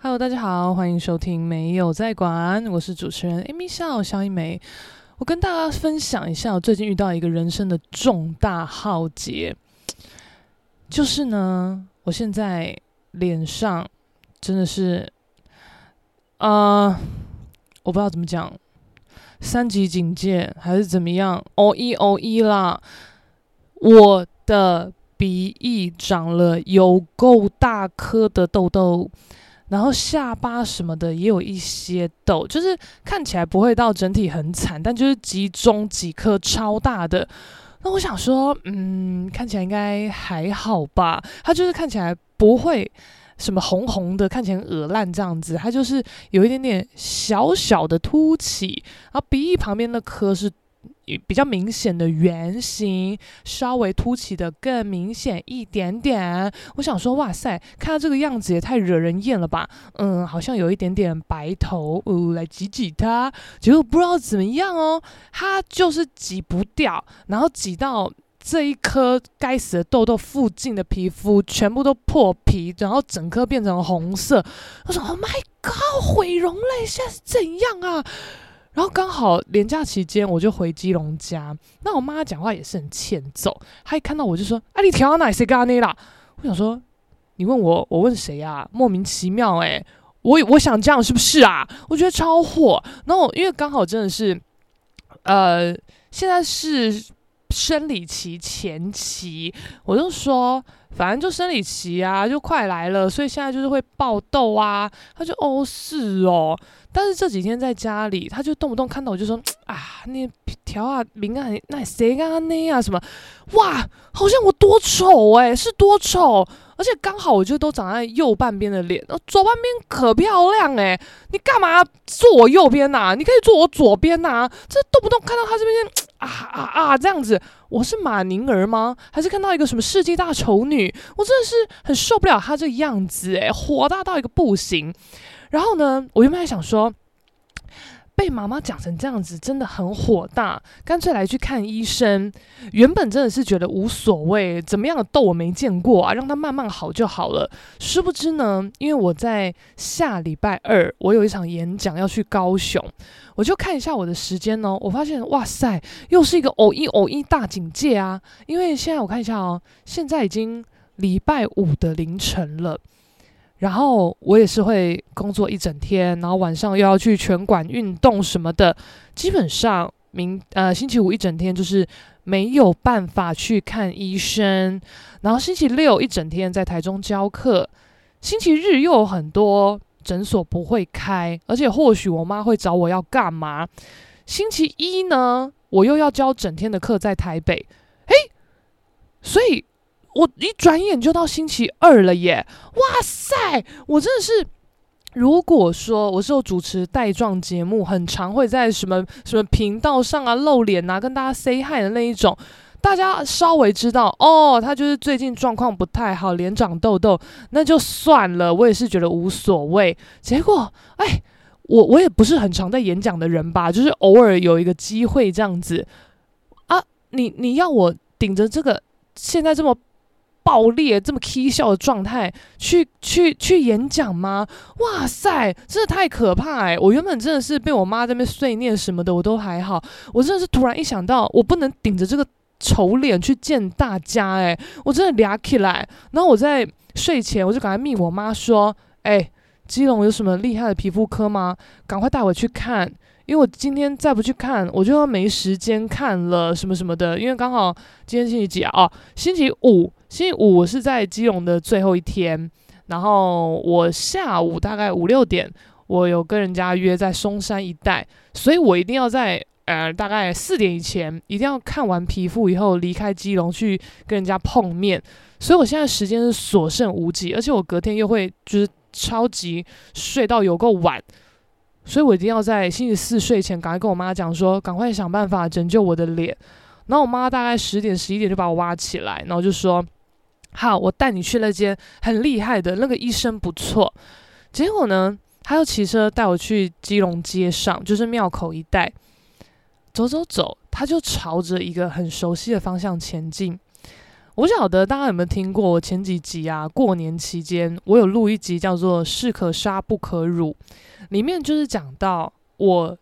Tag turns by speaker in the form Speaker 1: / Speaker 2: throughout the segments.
Speaker 1: Hello，大家好，欢迎收听没有在管，我是主持人 Amy 笑肖一梅。我跟大家分享一下，我最近遇到一个人生的重大浩劫，就是呢，我现在脸上真的是，呃，我不知道怎么讲，三级警戒还是怎么样，哦一哦一啦，我的鼻翼长了有够大颗的痘痘。然后下巴什么的也有一些痘，就是看起来不会到整体很惨，但就是集中几颗超大的。那我想说，嗯，看起来应该还好吧？它就是看起来不会什么红红的，看起来很恶烂这样子。它就是有一点点小小的凸起，然后鼻翼旁边那颗是。比较明显的圆形，稍微凸起的更明显一点点。我想说，哇塞，看到这个样子也太惹人厌了吧？嗯，好像有一点点白头，哦，来挤挤它，结果不知道怎么样哦，它就是挤不掉，然后挤到这一颗该死的痘痘附近的皮肤全部都破皮，然后整颗变成红色。我说，Oh my God，毁容了，现在是怎样啊？然后刚好连假期间，我就回基隆家。那我妈讲话也是很欠揍，她一看到我就说：“啊，你调到哪谁干那啦？”我想说：“你问我，我问谁啊？莫名其妙诶、欸，我我想这样是不是啊？我觉得超火。然后因为刚好真的是，呃，现在是生理期前期，我就说。”反正就生理期啊，就快来了，所以现在就是会爆痘啊。他就哦是哦，但是这几天在家里，他就动不动看到我就说 啊，那条啊敏啊，那谁刚刚那样什么？哇，好像我多丑哎、是多丑，而且刚好我就都长在右半边的脸，左半边可漂亮哎、你干嘛坐我右边呐、你可以坐我左边呐、这动不动看到他这边。啊啊啊！这样子，我是马宁儿吗？还是看到一个什么世纪大丑女？我真的是很受不了她这个样子，诶，火大到一个不行。然后呢，我原本还想说。被妈妈讲成这样子，真的很火大，干脆来去看医生。原本真的是觉得无所谓，怎么样的痘我没见过啊，让它慢慢好就好了。殊不知呢，因为我在下礼拜二我有一场演讲要去高雄，我就看一下我的时间哦，我发现哇塞，又是一个偶一偶一大警戒啊！因为现在我看一下哦，现在已经礼拜五的凌晨了。然后我也是会工作一整天，然后晚上又要去拳馆运动什么的，基本上明呃星期五一整天就是没有办法去看医生，然后星期六一整天在台中教课，星期日又有很多诊所不会开，而且或许我妈会找我要干嘛，星期一呢我又要教整天的课在台北，诶，所以。我一转眼就到星期二了耶！哇塞，我真的是，如果说我是有主持带状节目，很常会在什么什么频道上啊露脸啊，跟大家 say hi 的那一种，大家稍微知道哦，他就是最近状况不太好，脸长痘痘，那就算了，我也是觉得无所谓。结果，哎，我我也不是很常在演讲的人吧，就是偶尔有一个机会这样子啊，你你要我顶着这个现在这么。爆裂这么 k 笑的状态去去去演讲吗？哇塞，真的太可怕哎！我原本真的是被我妈在那边碎念什么的，我都还好。我真的是突然一想到，我不能顶着这个丑脸去见大家哎，我真的俩起来。然后我在睡前我就赶快密我妈说：“哎，基隆有什么厉害的皮肤科吗？赶快带我去看。”因为我今天再不去看，我就要没时间看了，什么什么的。因为刚好今天星期几啊？哦，星期五，星期五是在基隆的最后一天。然后我下午大概五六点，我有跟人家约在松山一带，所以我一定要在呃大概四点以前，一定要看完皮肤以后离开基隆去跟人家碰面。所以我现在时间是所剩无几，而且我隔天又会就是超级睡到有够晚。所以我一定要在星期四睡前赶快跟我妈讲说，赶快想办法拯救我的脸。然后我妈大概十点十一点就把我挖起来，然后就说：“好，我带你去那间很厉害的那个医生不错。”结果呢，他又骑车带我去基隆街上，就是庙口一带，走走走，他就朝着一个很熟悉的方向前进。我晓得大家有没有听过我前几集啊？过年期间我有录一集叫做“士可杀不可辱”，里面就是讲到我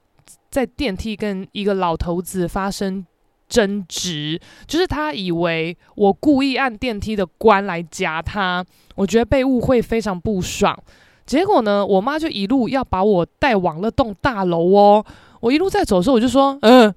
Speaker 1: 在电梯跟一个老头子发生争执，就是他以为我故意按电梯的关来夹他，我觉得被误会非常不爽。结果呢，我妈就一路要把我带往那栋大楼哦。我一路在走的时候，我就说：“嗯。”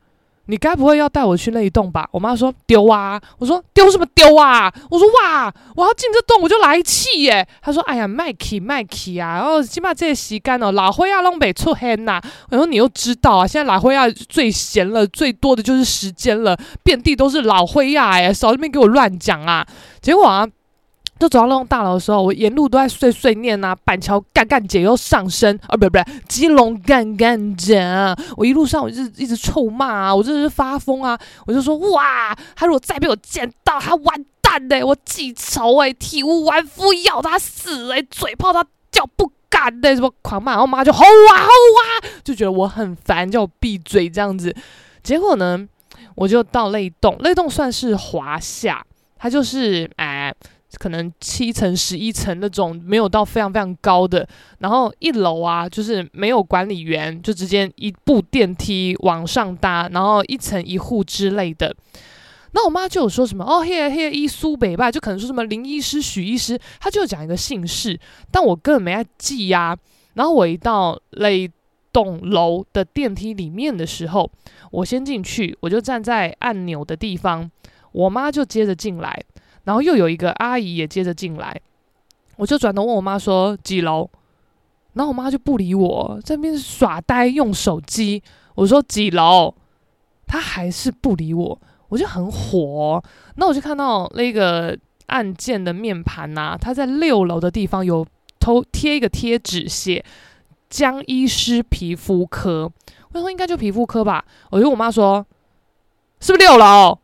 Speaker 1: 你该不会要带我去那一栋吧？我妈说丢啊，我说丢什么丢啊？我说哇，我要进这栋我就来气耶。她说哎呀，麦气麦气啊，然后起码这些时间哦，老灰亚拢北出现呐。我说你又知道啊，现在老灰亚最闲了，最多的就是时间了，遍地都是老灰亚哎，少这边给我乱讲啊。结果啊。就走到那栋大楼的时候，我沿路都在碎碎念呐，板桥干干姐又上升啊，不不，基隆干干姐，我一路上我就一直臭骂啊，我真的是发疯啊，我就说哇，他如果再被我见到，他完蛋嘞，我记仇哎，体无完肤，要他死哎，嘴炮他叫不敢的，什么狂骂，然后我妈就吼啊吼啊，就觉得我很烦，叫我闭嘴这样子。结果呢，我就到那栋，那栋算是华夏，它就是哎。可能七层、十一层那种，没有到非常非常高的。然后一楼啊，就是没有管理员，就直接一部电梯往上搭，然后一层一户之类的。那我妈就有说什么哦，嘿嘿，一苏北吧，就可能说什么林医师、许医师，他就讲一个姓氏，但我根本没爱记呀、啊。然后我一到那栋楼的电梯里面的时候，我先进去，我就站在按钮的地方，我妈就接着进来。然后又有一个阿姨也接着进来，我就转头问我妈说几楼，然后我妈就不理我，在那边耍呆用手机。我说几楼，她还是不理我，我就很火。那我就看到那个按键的面盘呐、啊，它在六楼的地方有偷贴一个贴纸，写江医师皮肤科。我说应该就皮肤科吧。我就问我妈说是不是六楼？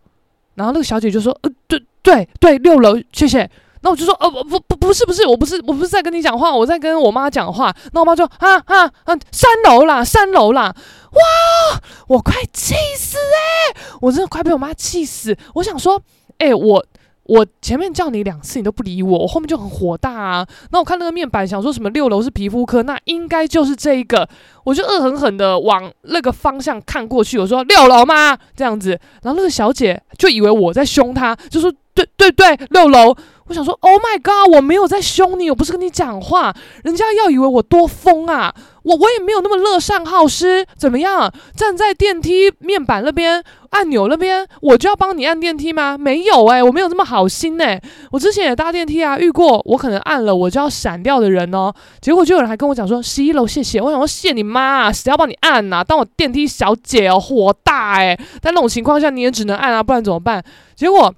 Speaker 1: 然后那个小姐就说呃对。对对，六楼，谢谢。那我就说，哦不不不不是不是，我不是我不是在跟你讲话，我在跟我妈讲话。那我妈就啊啊啊，三楼啦，三楼啦，哇，我快气死哎！我真的快被我妈气死。我想说，哎，我我前面叫你两次，你都不理我，我后面就很火大啊。那我看那个面板，想说什么六楼是皮肤科，那应该就是这一个。我就恶狠狠的往那个方向看过去，我说六楼吗？这样子，然后那个小姐就以为我在凶她，就说。对对对，六楼。我想说，Oh my god，我没有在凶你，我不是跟你讲话，人家要以为我多疯啊！我我也没有那么乐善好施，怎么样？站在电梯面板那边按钮那边，我就要帮你按电梯吗？没有诶、我没有这么好心诶、我之前也搭电梯啊，遇过我可能按了我就要闪掉的人哦，结果就有人还跟我讲说十一楼谢谢，我想说谢你妈啊，谁要帮你按呐、啊？当我电梯小姐哦，火大诶、欸。但那种情况下你也只能按啊，不然怎么办？结果。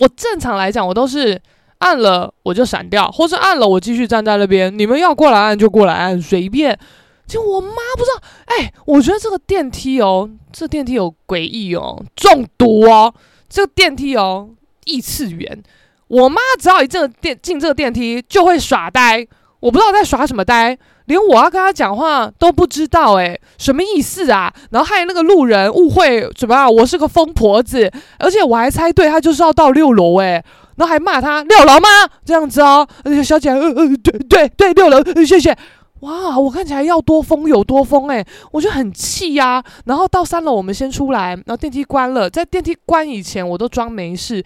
Speaker 1: 我正常来讲，我都是按了我就闪掉，或是按了我继续站在那边。你们要过来按就过来按，随便。就我妈不知道，哎、我觉得这个电梯哦，这电梯有诡异哦，中毒哦，这个电梯哦，异次元。我妈只要一进电进这个电梯就会耍呆，我不知道在耍什么呆。连我要跟他讲话都不知道诶，什么意思啊？然后害那个路人误会怎么样？我是个疯婆子，而且我还猜对，他就是要到六楼诶，然后还骂他六楼吗？这样子哦，而且小姐，呃呃，对对对，六楼，谢谢。哇，我看起来要多疯有多疯诶，我就很气呀。然后到三楼，我们先出来，然后电梯关了，在电梯关以前，我都装没事。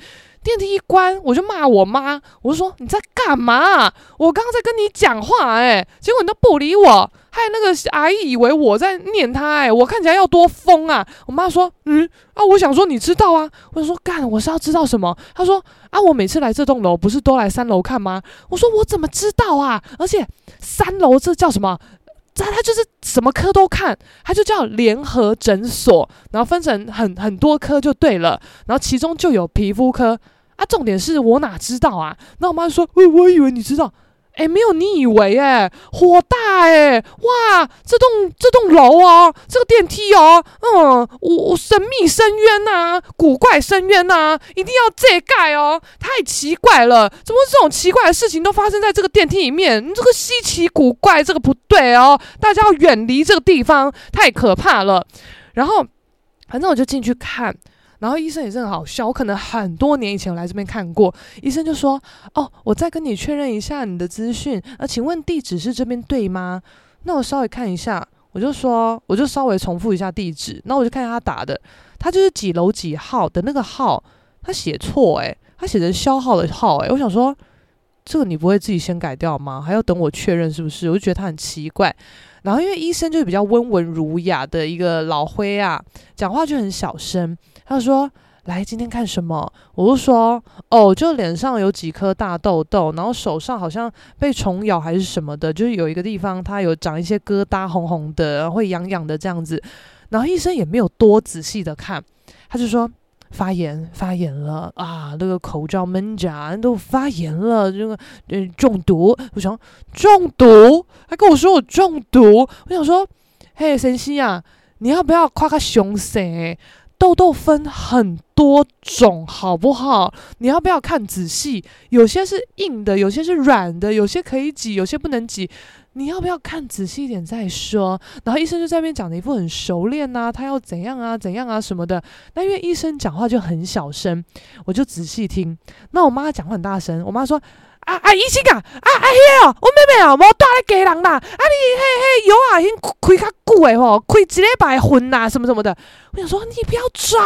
Speaker 1: 电梯一关，我就骂我妈，我就说你在干嘛？我刚刚在跟你讲话，诶，结果你都不理我，害那个阿姨以为我在念她，诶，我看起来要多疯啊！我妈说，嗯啊，我想说你知道啊，我就说干，我是要知道什么？她说啊，我每次来这栋楼不是都来三楼看吗？我说我怎么知道啊？而且三楼这叫什么？他他就是什么科都看，他就叫联合诊所，然后分成很很多科就对了，然后其中就有皮肤科。啊，重点是我哪知道啊？那我妈说，我我以为你知道，哎，没有你以为，哎，火大，哎，哇，这栋这栋楼哦，这个电梯哦，嗯，我神秘深渊呐，古怪深渊呐，一定要这盖哦，太奇怪了，怎么这种奇怪的事情都发生在这个电梯里面？你这个稀奇古怪，这个不对哦，大家要远离这个地方，太可怕了。然后，反正我就进去看。然后医生也是很好笑，我可能很多年以前我来这边看过，医生就说：“哦，我再跟你确认一下你的资讯，那，请问地址是这边对吗？”那我稍微看一下，我就说，我就稍微重复一下地址，那我就看一下他打的，他就是几楼几号的那个号，他写错诶，他写成消耗的号诶，我想说，这个你不会自己先改掉吗？还要等我确认是不是？我就觉得他很奇怪。然后因为医生就是比较温文儒雅的一个老灰啊，讲话就很小声。他就说：“来，今天看什么？”我就说：“哦，就脸上有几颗大痘痘，然后手上好像被虫咬还是什么的，就是有一个地方它有长一些疙瘩，红红的，然后会痒痒的这样子。”然后医生也没有多仔细的看，他就说：“发炎，发炎了啊！那个口罩闷着都发炎了，这个呃中毒。”我想中毒，他跟我说我中毒，我想说：“嘿，神西啊，你要不要夸个凶神？”痘痘分很多种，好不好？你要不要看仔细？有些是硬的，有些是软的，有些可以挤，有些不能挤。你要不要看仔细一点再说？然后医生就在那边讲的一副很熟练呐、啊，他要怎样啊，怎样啊什么的。那因为医生讲话就很小声，我就仔细听。那我妈讲话很大声，我妈说。啊啊！医生啊！啊啊！迄哦，我妹妹哦，无带来家人啦。啊，你嘿嘿，药啊，先开较久诶吼，开一礼拜分呐，什么什么的。我想说，你不要吵，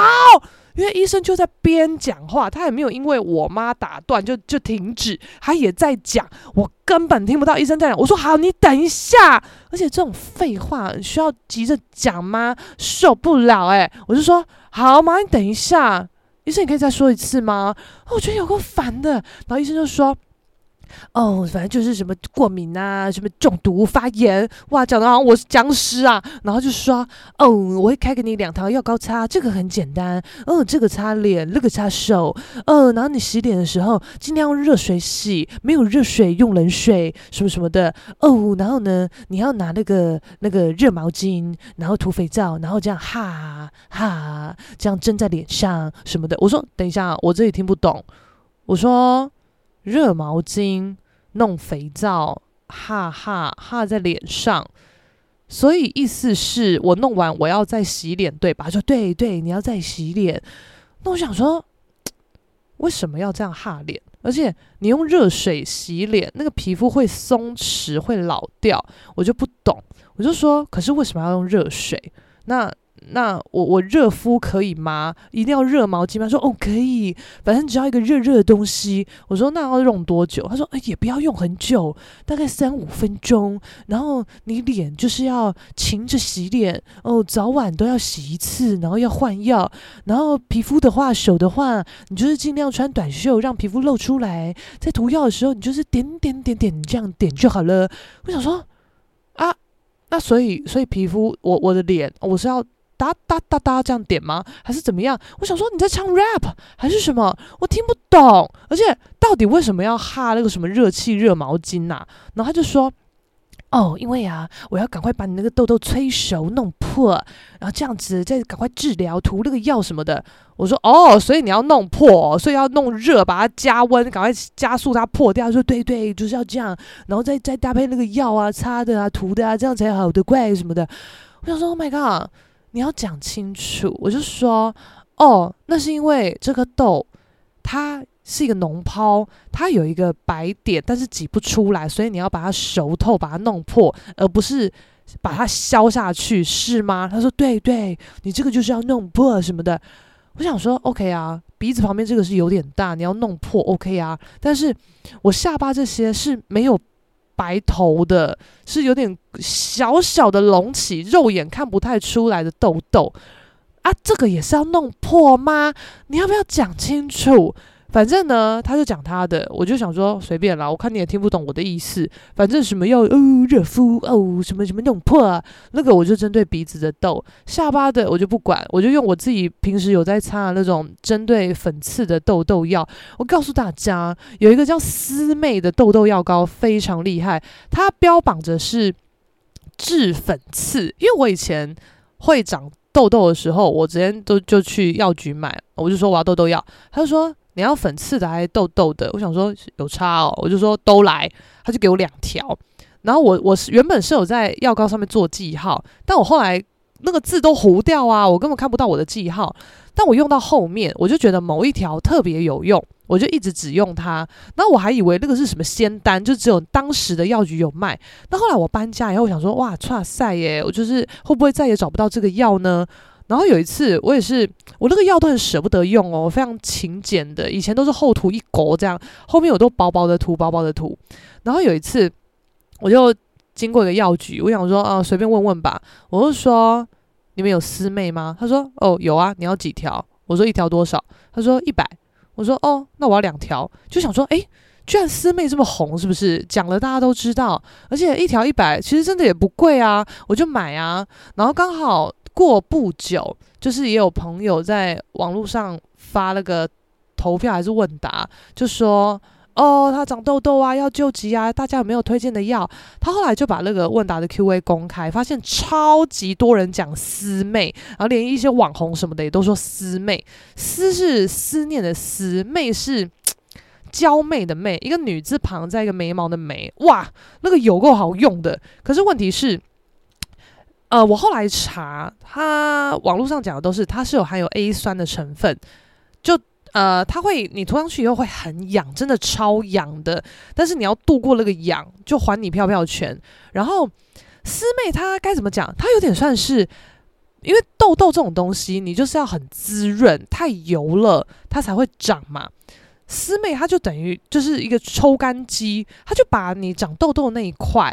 Speaker 1: 因为医生就在边讲话，他也没有因为我妈打断就就停止，他也在讲，我根本听不到医生在讲。我说好，你等一下。而且这种废话需要急着讲吗？受不了诶，我就说好嘛，你等一下，医生你可以再说一次吗？我觉得有够烦的。然后医生就说。哦，反正就是什么过敏啊，什么中毒发炎，哇，讲的好像我是僵尸啊。然后就说，哦，我会开给你两条药膏擦，这个很简单。哦，这个擦脸，那个擦手。哦，然后你洗脸的时候尽量用热水洗，没有热水用冷水，什么什么的。哦，然后呢，你要拿那个那个热毛巾，然后涂肥皂，然后这样哈哈，这样蒸在脸上什么的。我说，等一下，我这里听不懂。我说。热毛巾弄肥皂，哈哈哈在脸上，所以意思是我弄完我要再洗脸，对吧？说对对，你要再洗脸。那我想说，为什么要这样哈脸？而且你用热水洗脸，那个皮肤会松弛，会老掉，我就不懂。我就说，可是为什么要用热水？那。那我我热敷可以吗？一定要热毛巾吗？说哦可以，反正只要一个热热的东西。我说那要用多久？他说哎也不要用很久，大概三五分钟。然后你脸就是要勤着洗脸哦，早晚都要洗一次，然后要换药。然后皮肤的话，手的话，你就是尽量穿短袖，让皮肤露出来。在涂药的时候，你就是点点点点这样点就好了。我想说啊，那所以所以皮肤我我的脸我是要。哒哒哒哒这样点吗？还是怎么样？我想说你在唱 rap 还是什么？我听不懂。而且到底为什么要哈那个什么热气热毛巾呐、然后他就说：“哦，因为啊，我要赶快把你那个痘痘催熟弄破，然后这样子再赶快治疗，涂那个药什么的。”我说：“哦，所以你要弄破，所以要弄热，把它加温，赶快加速它破掉。”他说：“对对，就是要这样，然后再再搭配那个药啊，擦的啊，涂的啊，这样才好的，怪什么的。”我想说：“Oh my god！” 你要讲清楚，我就说，哦，那是因为这颗痘，它是一个脓泡，它有一个白点，但是挤不出来，所以你要把它熟透，把它弄破，而不是把它削下去，是吗？他说，对对，你这个就是要弄破什么的。我想说，OK 啊，鼻子旁边这个是有点大，你要弄破，OK 啊，但是我下巴这些是没有。白头的，是有点小小的隆起，肉眼看不太出来的痘痘啊，这个也是要弄破吗？你要不要讲清楚？反正呢，他就讲他的，我就想说随便啦，我看你也听不懂我的意思。反正什么要哦热敷哦什么什么弄破啊，那个我就针对鼻子的痘，下巴的我就不管，我就用我自己平时有在擦的那种针对粉刺的痘痘药。我告诉大家，有一个叫思妹的痘痘药膏非常厉害，它标榜着是治粉刺，因为我以前会长痘痘的时候，我直接都就去药局买，我就说我要痘痘药，他就说。你要粉刺的还是痘痘的？我想说有差哦，我就说都来，他就给我两条。然后我我是原本是有在药膏上面做记号，但我后来那个字都糊掉啊，我根本看不到我的记号。但我用到后面，我就觉得某一条特别有用，我就一直只用它。那我还以为那个是什么仙丹，就只有当时的药局有卖。那后来我搬家以后，我想说，哇，剉赛耶，我就是会不会再也找不到这个药呢？然后有一次，我也是，我那个药都很舍不得用哦，非常勤俭的，以前都是厚涂一勾这样，后面我都薄薄的涂，薄薄的涂。然后有一次，我就经过一个药局，我想说，啊，随便问问吧。我就说。你们有师妹吗？他说：“哦，有啊，你要几条？”我说：“一条多少？”他说：“一百。”我说：“哦，那我要两条。”就想说：“诶，居然师妹这么红，是不是？讲了大家都知道，而且一条一百，其实真的也不贵啊，我就买啊。然后刚好过不久，就是也有朋友在网络上发了个投票还是问答，就说。哦，他长痘痘啊，要救急啊！大家有没有推荐的药？他后来就把那个问答的 Q&A 公开，发现超级多人讲思妹，然后连一些网红什么的也都说思妹。思是思念的思，妹是娇媚的媚，一个女字旁再一个眉毛的眉。哇，那个有够好用的。可是问题是，呃，我后来查，它网络上讲的都是它是有含有 A 酸的成分，就。呃，它会，你涂上去以后会很痒，真的超痒的。但是你要度过那个痒，就还你飘飘拳。然后师妹它该怎么讲？它有点算是，因为痘痘这种东西，你就是要很滋润，太油了它才会长嘛。师妹它就等于就是一个抽干机，它就把你长痘痘那一块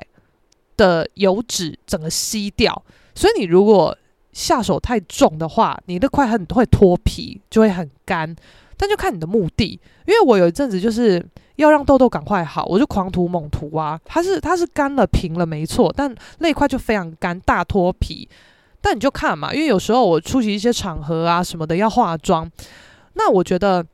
Speaker 1: 的油脂整个吸掉。所以你如果下手太重的话，你那块很会脱皮，就会很干。但就看你的目的，因为我有一阵子就是要让痘痘赶快好，我就狂涂猛涂啊。它是它是干了平了没错，但那块就非常干，大脱皮。但你就看嘛，因为有时候我出席一些场合啊什么的要化妆，那我觉得。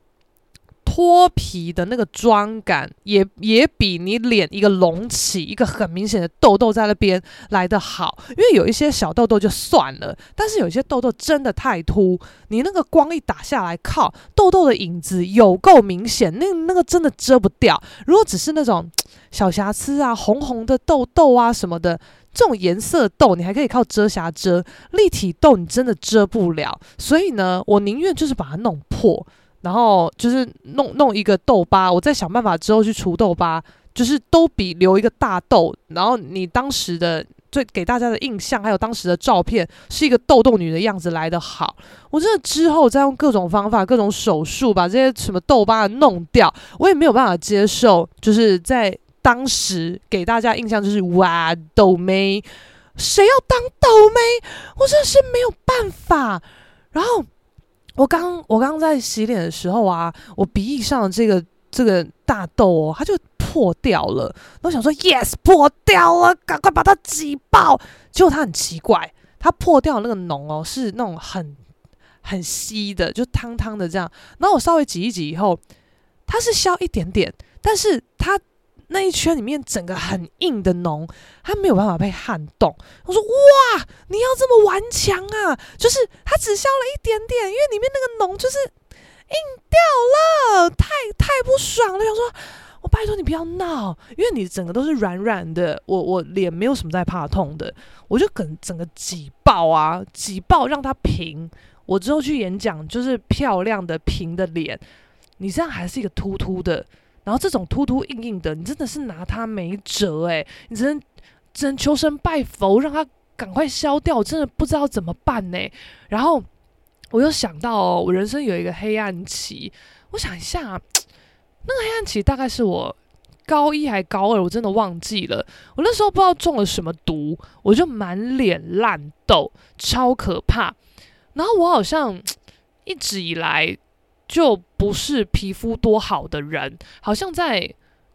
Speaker 1: 脱皮的那个妆感也也比你脸一个隆起，一个很明显的痘痘在那边来得好，因为有一些小痘痘就算了，但是有些痘痘真的太凸，你那个光一打下来，靠，痘痘的影子有够明显，那那个真的遮不掉。如果只是那种小瑕疵啊，红红的痘痘啊什么的，这种颜色痘你还可以靠遮瑕遮，立体痘你真的遮不了。所以呢，我宁愿就是把它弄破。然后就是弄弄一个痘疤，我再想办法之后去除痘疤，就是都比留一个大痘。然后你当时的最给大家的印象，还有当时的照片，是一个痘痘女的样子来的好。我真的之后再用各种方法、各种手术把这些什么痘疤弄掉，我也没有办法接受。就是在当时给大家印象就是哇，痘妹，谁要当痘妹？我真的是没有办法。然后。我刚我刚在洗脸的时候啊，我鼻翼上这个这个大痘哦，它就破掉了。我想说，yes，破掉了，赶快把它挤爆。结果它很奇怪，它破掉那个脓哦，是那种很很稀的，就汤汤的这样。然后我稍微挤一挤以后，它是消一点点，但是它。那一圈里面整个很硬的脓，它没有办法被撼动。我说哇，你要这么顽强啊？就是它只消了一点点，因为里面那个脓就是硬掉了，太太不爽了。想说，我拜托你不要闹，因为你整个都是软软的，我我脸没有什么在怕痛的，我就整整个挤爆啊，挤爆让它平。我之后去演讲就是漂亮的平的脸，你这样还是一个凸凸的。然后这种凸凸硬硬的，你真的是拿它没辙诶，你只能只能求神拜佛，让它赶快消掉。我真的不知道怎么办呢。然后我又想到哦，我人生有一个黑暗期。我想一下，那个黑暗期大概是我高一还高二，我真的忘记了。我那时候不知道中了什么毒，我就满脸烂痘，超可怕。然后我好像一直以来。就不是皮肤多好的人，好像在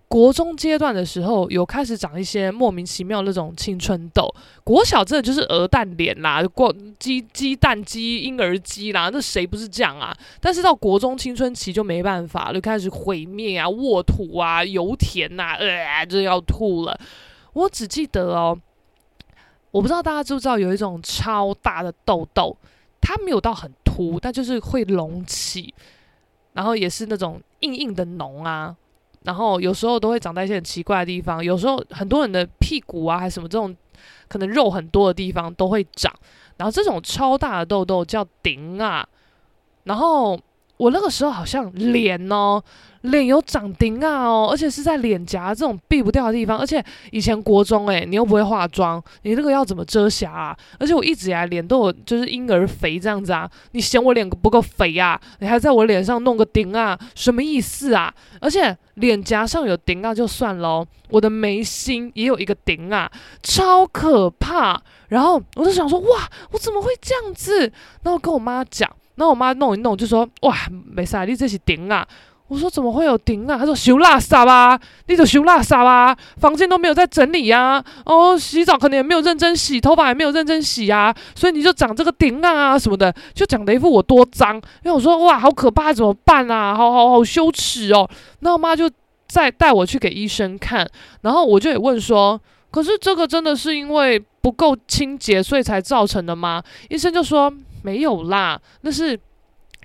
Speaker 1: 国中阶段的时候有开始长一些莫名其妙那种青春痘。国小真的就是鹅蛋脸啦，过鸡鸡蛋鸡婴儿鸡啦，那谁不是这样啊？但是到国中青春期就没办法，就开始毁灭啊、沃土啊、油田呐、啊，呃，就要吐了。我只记得哦，我不知道大家知不知道有一种超大的痘痘，它没有到很凸，但就是会隆起。然后也是那种硬硬的脓啊，然后有时候都会长在一些很奇怪的地方，有时候很多人的屁股啊，还什么这种可能肉很多的地方都会长。然后这种超大的痘痘叫顶啊，然后我那个时候好像脸哦。脸有长钉啊哦，而且是在脸颊这种避不掉的地方，而且以前国中诶、你又不会化妆，你那个要怎么遮瑕啊？而且我一直以来脸都有就是婴儿肥这样子啊，你嫌我脸不够肥啊？你还在我脸上弄个钉啊？什么意思啊？而且脸颊上有钉啊就算喽，我的眉心也有一个钉啊，超可怕。然后我就想说哇，我怎么会这样子？然后跟我妈讲，然后我妈弄一弄就说哇，没事，你这是钉啊。我说怎么会有钉啊？她说收垃圾吧，你就收垃圾吧，房间都没有在整理呀、啊，哦，洗澡可能也没有认真洗，头发也没有认真洗呀、啊，所以你就长这个钉啊什么的，就讲的一副我多脏。因为我说哇，好可怕，怎么办啊？好好好羞耻哦。那我妈就再带我去给医生看，然后我就也问说，可是这个真的是因为不够清洁所以才造成的吗？医生就说没有啦，那是。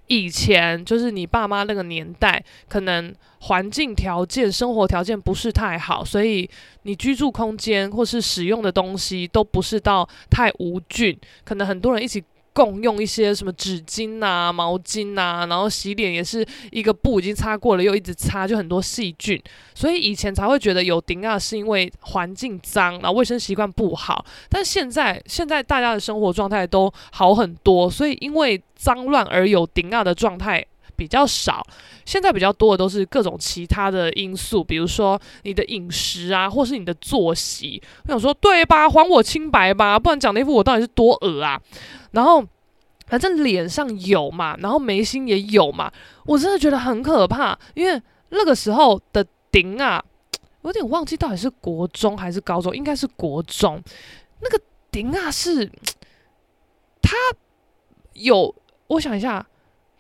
Speaker 1: 以前就是你爸妈那个年代，可能环境条件、生活条件不是太好，所以你居住空间或是使用的东西都不是到太无菌，可能很多人一起。共用一些什么纸巾啊、毛巾啊，然后洗脸也是一个布已经擦过了，又一直擦，就很多细菌，所以以前才会觉得有顶啊，是因为环境脏，然后卫生习惯不好。但现在，现在大家的生活状态都好很多，所以因为脏乱而有顶啊的状态比较少。现在比较多的都是各种其他的因素，比如说你的饮食啊，或是你的作息。我想说，对吧？还我清白吧，不然讲那副我到底是多恶啊！然后，反正脸上有嘛，然后眉心也有嘛，我真的觉得很可怕。因为那个时候的顶啊，我有点忘记到底是国中还是高中，应该是国中。那个顶啊是，他有，我想一下，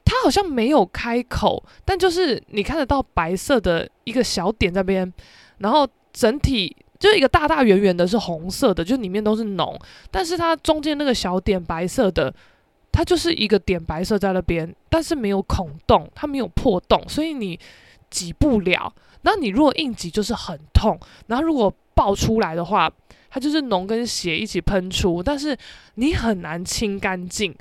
Speaker 1: 他好像没有开口，但就是你看得到白色的一个小点在那边，然后整体。就一个大大圆圆的，是红色的，就里面都是脓，但是它中间那个小点白色的，它就是一个点白色在那边，但是没有孔洞，它没有破洞，所以你挤不了。那你如果硬挤就是很痛，然后如果爆出来的话，它就是脓跟血一起喷出，但是你很难清干净。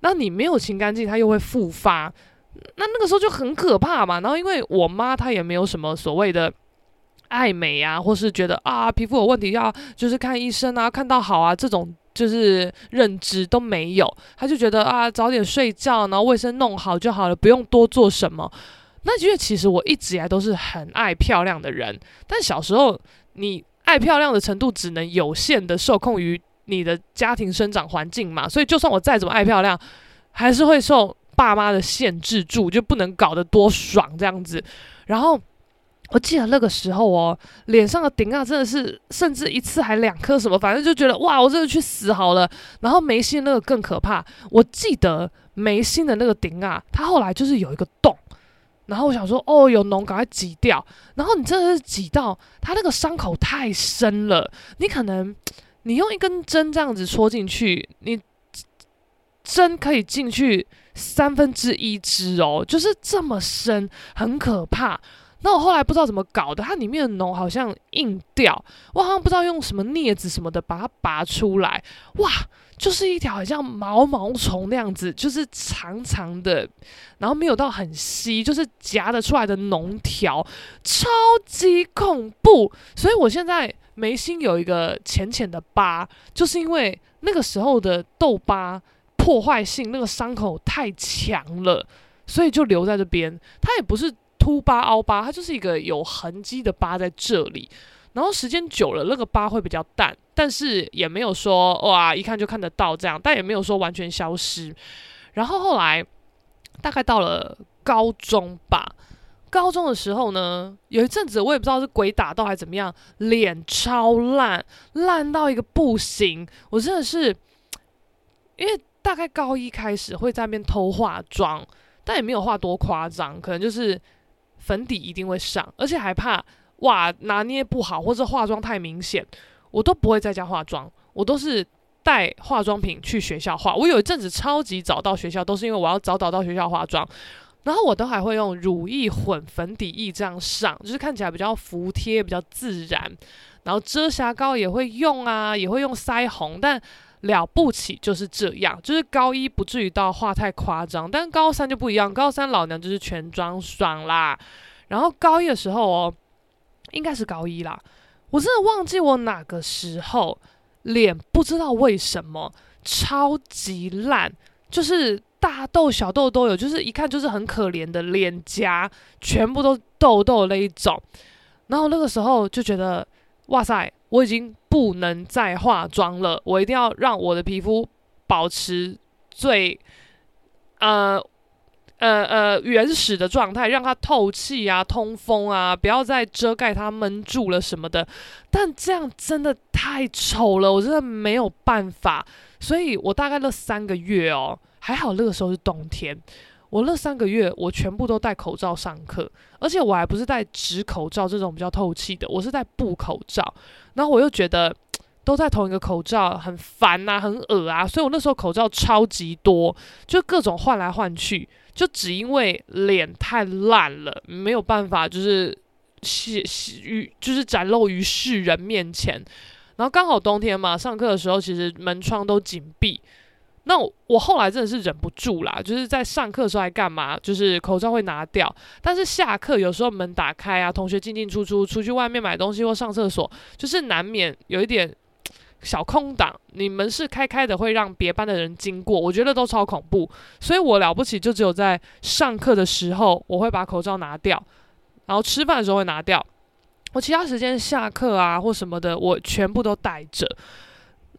Speaker 1: 那你没有清干净，它又会复发，那那个时候就很可怕嘛。然后因为我妈她也没有什么所谓的。爱美啊，或是觉得啊皮肤有问题要就是看医生啊，看到好啊，这种就是认知都没有，他就觉得啊早点睡觉，然后卫生弄好就好了，不用多做什么。那因为其实我一直以来都是很爱漂亮的人，但小时候你爱漂亮的程度只能有限的受控于你的家庭生长环境嘛，所以就算我再怎么爱漂亮，还是会受爸妈的限制住，就不能搞得多爽这样子，然后。我记得那个时候哦，脸上的顶啊，真的是甚至一次还两颗什么，反正就觉得哇，我真的去死好了。然后眉心那个更可怕，我记得眉心的那个顶啊，它后来就是有一个洞，然后我想说哦，有脓赶快挤掉。然后你真的是挤到它那个伤口太深了，你可能你用一根针这样子戳进去，你针可以进去三分之一支哦，就是这么深，很可怕。那我后来不知道怎么搞的，它里面的脓好像硬掉，我好像不知道用什么镊子什么的把它拔出来，哇，就是一条好像毛毛虫那样子，就是长长的，然后没有到很稀，就是夹得出来的脓条，超级恐怖。所以我现在眉心有一个浅浅的疤，就是因为那个时候的痘疤破坏性，那个伤口太强了，所以就留在这边。它也不是。凸疤凹疤，它就是一个有痕迹的疤在这里，然后时间久了，那个疤会比较淡，但是也没有说哇一看就看得到这样，但也没有说完全消失。然后后来大概到了高中吧，高中的时候呢，有一阵子我也不知道是鬼打到还是怎么样，脸超烂，烂到一个不行。我真的是因为大概高一开始会在那边偷化妆，但也没有化多夸张，可能就是。粉底一定会上，而且还怕哇拿捏不好或者化妆太明显，我都不会在家化妆，我都是带化妆品去学校化。我有一阵子超级早到学校，都是因为我要早早到学校化妆，然后我都还会用乳液混粉底液这样上，就是看起来比较服帖，比较自然。然后遮瑕膏也会用啊，也会用腮红，但了不起就是这样，就是高一不至于到画太夸张，但高三就不一样，高三老娘就是全妆爽啦。然后高一的时候哦，应该是高一啦，我真的忘记我哪个时候脸不知道为什么超级烂，就是大痘小痘都有，就是一看就是很可怜的脸颊全部都痘痘那一种。然后那个时候就觉得，哇塞，我已经不能再化妆了，我一定要让我的皮肤保持最呃呃呃原始的状态，让它透气啊、通风啊，不要再遮盖它、闷住了什么的。但这样真的太丑了，我真的没有办法。所以我大概那三个月哦，还好那个时候是冬天。我那三个月，我全部都戴口罩上课，而且我还不是戴纸口罩这种比较透气的，我是戴布口罩。然后我又觉得都在同一个口罩很烦呐，很恶啊，所以我那时候口罩超级多，就各种换来换去，就只因为脸太烂了，没有办法，就是显于就是展露于世人面前。然后刚好冬天嘛，上课的时候其实门窗都紧闭。那我，后来真的是忍不住啦，就是在上课的时候还干嘛？就是口罩会拿掉，但是下课有时候门打开啊，同学进进出出，出去外面买东西或上厕所，就是难免有一点小空档。你门是开开的，会让别班的人经过，我觉得都超恐怖。所以我了不起，就只有在上课的时候我会把口罩拿掉，然后吃饭的时候会拿掉。我其他时间下课啊或什么的，我全部都带着。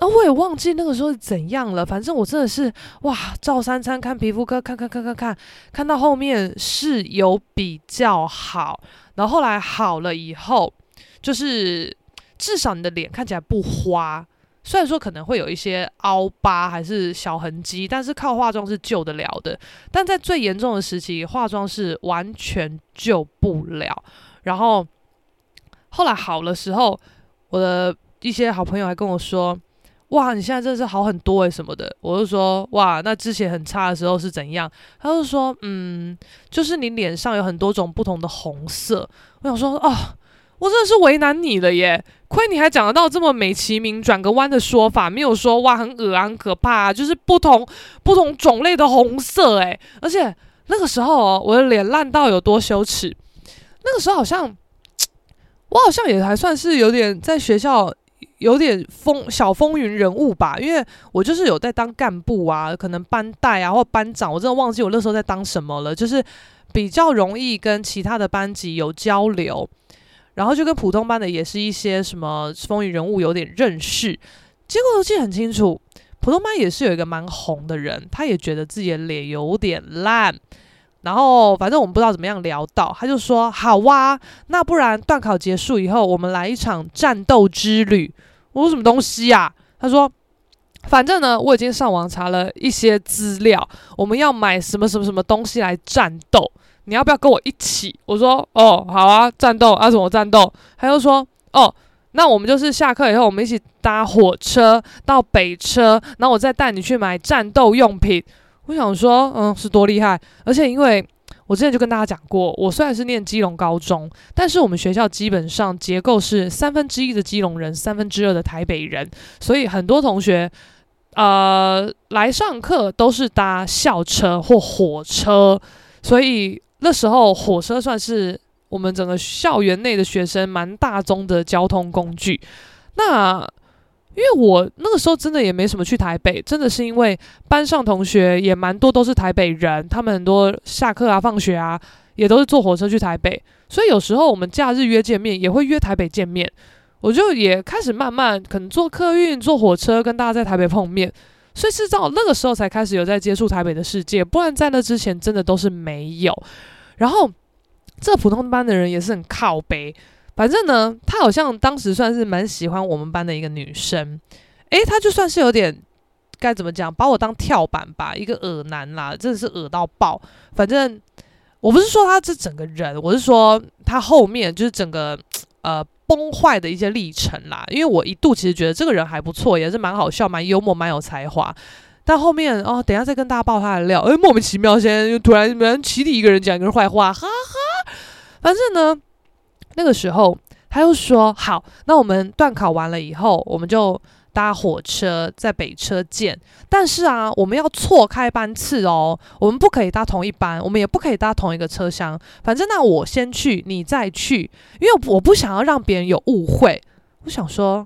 Speaker 1: 啊，我也忘记那个时候是怎样了。反正我真的是哇，照三餐看皮肤科，看看看看看，看到后面是有比较好。然后后来好了以后，就是至少你的脸看起来不花。虽然说可能会有一些凹疤还是小痕迹，但是靠化妆是救得了的。但在最严重的时期，化妆是完全救不了。然后后来好了时候，我的一些好朋友还跟我说。哇，你现在真的是好很多诶，什么的，我就说哇，那之前很差的时候是怎样？他就说嗯，就是你脸上有很多种不同的红色。我想说哦，我真的是为难你了耶，亏你还讲得到这么美其名转个弯的说法，没有说哇很恶很可怕啊，就是不同不同种类的红色诶，而且那个时候哦，我的脸烂到有多羞耻，那个时候好像 我好像也还算是有点在学校。有点风小风云人物吧，因为我就是有在当干部啊，可能班代啊或班长，我真的忘记我那时候在当什么了。就是比较容易跟其他的班级有交流，然后就跟普通班的也是一些什么风云人物有点认识。结果我记得很清楚，普通班也是有一个蛮红的人，他也觉得自己的脸有点烂。然后反正我们不知道怎么样聊到，他就说好哇，那不然段考结束以后，我们来一场战斗之旅。我说什么东西呀、他说，反正呢，我已经上网查了一些资料，我们要买什么什么什么东西来战斗，你要不要跟我一起？我说，哦，好啊，战斗啊，什么战斗？他就说，哦，那我们就是下课以后，我们一起搭火车到北车，然后我再带你去买战斗用品。我想说，嗯，是多厉害，而且因为。我之前就跟大家讲过，我虽然是念基隆高中，但是我们学校基本上结构是三分之一的基隆人，三分之二的台北人，所以很多同学，呃，来上课都是搭校车或火车，所以那时候火车算是我们整个校园内的学生蛮大宗的交通工具。那因为我那个时候真的也没什么去台北，真的是因为班上同学也蛮多都是台北人，他们很多下课啊、放学啊，也都是坐火车去台北，所以有时候我们假日约见面也会约台北见面，我就也开始慢慢可能坐客运、坐火车跟大家在台北碰面，所以是到那个时候才开始有在接触台北的世界，不然在那之前真的都是没有。然后这普通班的人也是很靠北。反正呢，他好像当时算是蛮喜欢我们班的一个女生，诶，他就算是有点该怎么讲，把我当跳板吧，一个恶男啦，真的是恶到爆。反正我不是说他这整个人，我是说他后面就是整个呃崩坏的一些历程啦。因为我一度其实觉得这个人还不错，也是蛮好笑、蛮幽默、蛮有才华。但后面哦，等一下再跟大家爆他的料，诶，莫名其妙，现在又突然突然起底一个人讲一个人坏话，哈哈。反正呢。那个时候，他又说：“好，那我们段考完了以后，我们就搭火车在北车见。但是啊，我们要错开班次哦，我们不可以搭同一班，我们也不可以搭同一个车厢。反正那我先去，你再去，因为我不想要让别人有误会。我想说，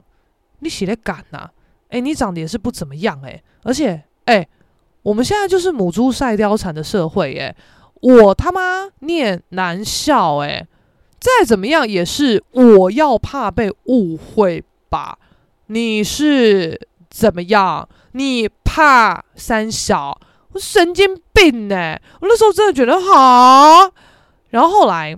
Speaker 1: 你写的赶呐？诶，你长得也是不怎么样诶，而且诶，我们现在就是母猪赛貂蝉的社会诶，我他妈念男校诶。再怎么样也是我要怕被误会吧？你是怎么样？你怕三小？我神经病呢、我那时候真的觉得好，然后后来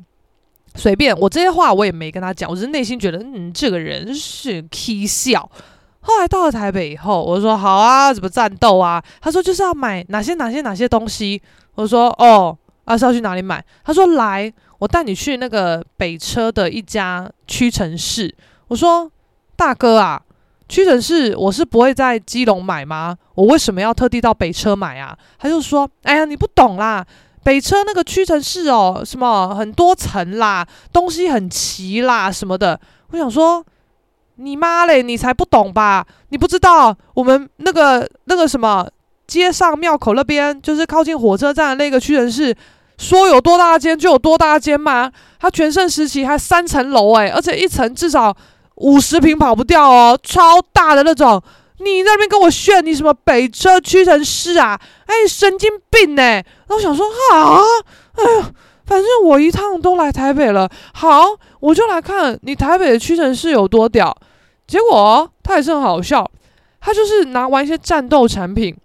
Speaker 1: 随便我这些话我也没跟他讲，我只是内心觉得嗯，这个人是 k 笑。后来到了台北以后，我说好啊，怎么战斗啊？他说就是要买哪些哪些哪些东西。我说哦，啊是要去哪里买？他说来。我带你去那个北车的一家屈臣氏。我说：“大哥啊，屈臣氏我是不会在基隆买吗？我为什么要特地到北车买啊？”他就说：“哎呀，你不懂啦，北车那个屈臣氏哦，什么很多层啦，东西很齐啦，什么的。”我想说：“你妈嘞，你才不懂吧？你不知道我们那个那个什么街上庙口那边，就是靠近火车站的那个屈臣氏。”说有多大间就有多大间吗？它全盛时期还三层楼诶，而且一层至少五十平跑不掉哦，超大的那种。你在那边跟我炫你什么北车屈臣氏啊？哎，神经病呢！然后我想说啊，哎呀，反正我一趟都来台北了，好，我就来看你台北的屈臣氏有多屌。结果他也是很好笑，他就是拿完一些战斗产品，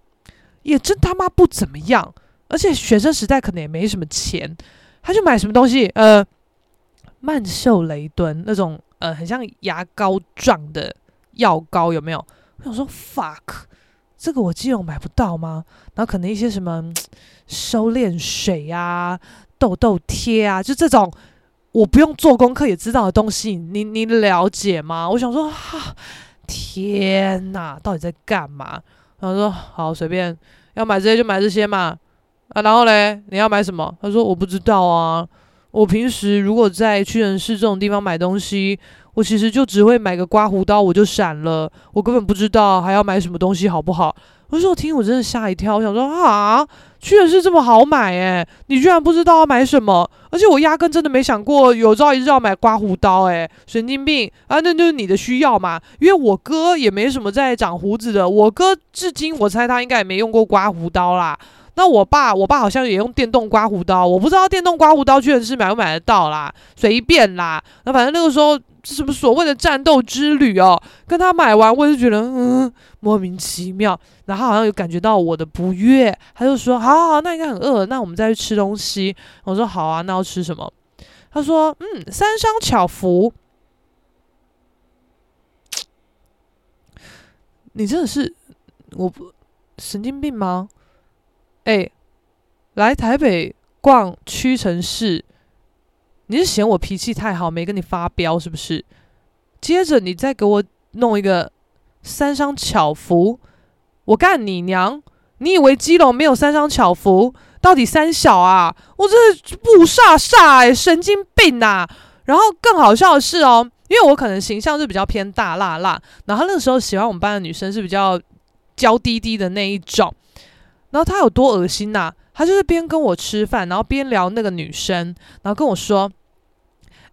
Speaker 1: 也真他妈不怎么样。而且学生时代可能也没什么钱，他就买什么东西？呃，曼秀雷敦那种呃，很像牙膏状的药膏，有没有？我想说，fuck，这个我基隆买不到吗？然后可能一些什么收敛水啊、痘痘贴啊，就这种我不用做功课也知道的东西，你你了解吗？我想说，哈、天哪，到底在干嘛？然后说好，随便要买这些就买这些嘛。啊，然后嘞，你要买什么？他说我不知道啊。我平时如果在屈臣氏这种地方买东西，我其实就只会买个刮胡刀，我就闪了。我根本不知道还要买什么东西，好不好？我说我听我真的吓一跳，我想说啊，屈臣氏这么好买诶，你居然不知道要买什么？而且我压根真的没想过有朝一日要买刮胡刀诶，神经病啊！那就是你的需要嘛，因为我哥也没什么在长胡子的，我哥至今我猜他应该也没用过刮胡刀啦。那我爸，我爸好像也用电动刮胡刀，我不知道电动刮胡刀居然是买不买得到啦，随便啦。那反正那个时候是什么所谓的战斗之旅哦，跟他买完，我就觉得嗯莫名其妙。然后好像有感觉到我的不悦，他就说好好好，那应该很饿，那我们再去吃东西。我说好啊，那要吃什么？他说嗯，三商巧福。你真的是我不神经病吗？哎，来台北逛屈臣氏，你是嫌我脾气太好，没跟你发飙是不是？接着你再给我弄一个三商巧福，我干你娘！你以为基隆没有三商巧福？到底三小啊？我这不煞煞哎，神经病呐、啊！然后更好笑的是哦，因为我可能形象是比较偏大辣辣，然后那个时候喜欢我们班的女生是比较娇滴滴的那一种。然后他有多恶心呐、他就是边跟我吃饭，然后边聊那个女生，然后跟我说：“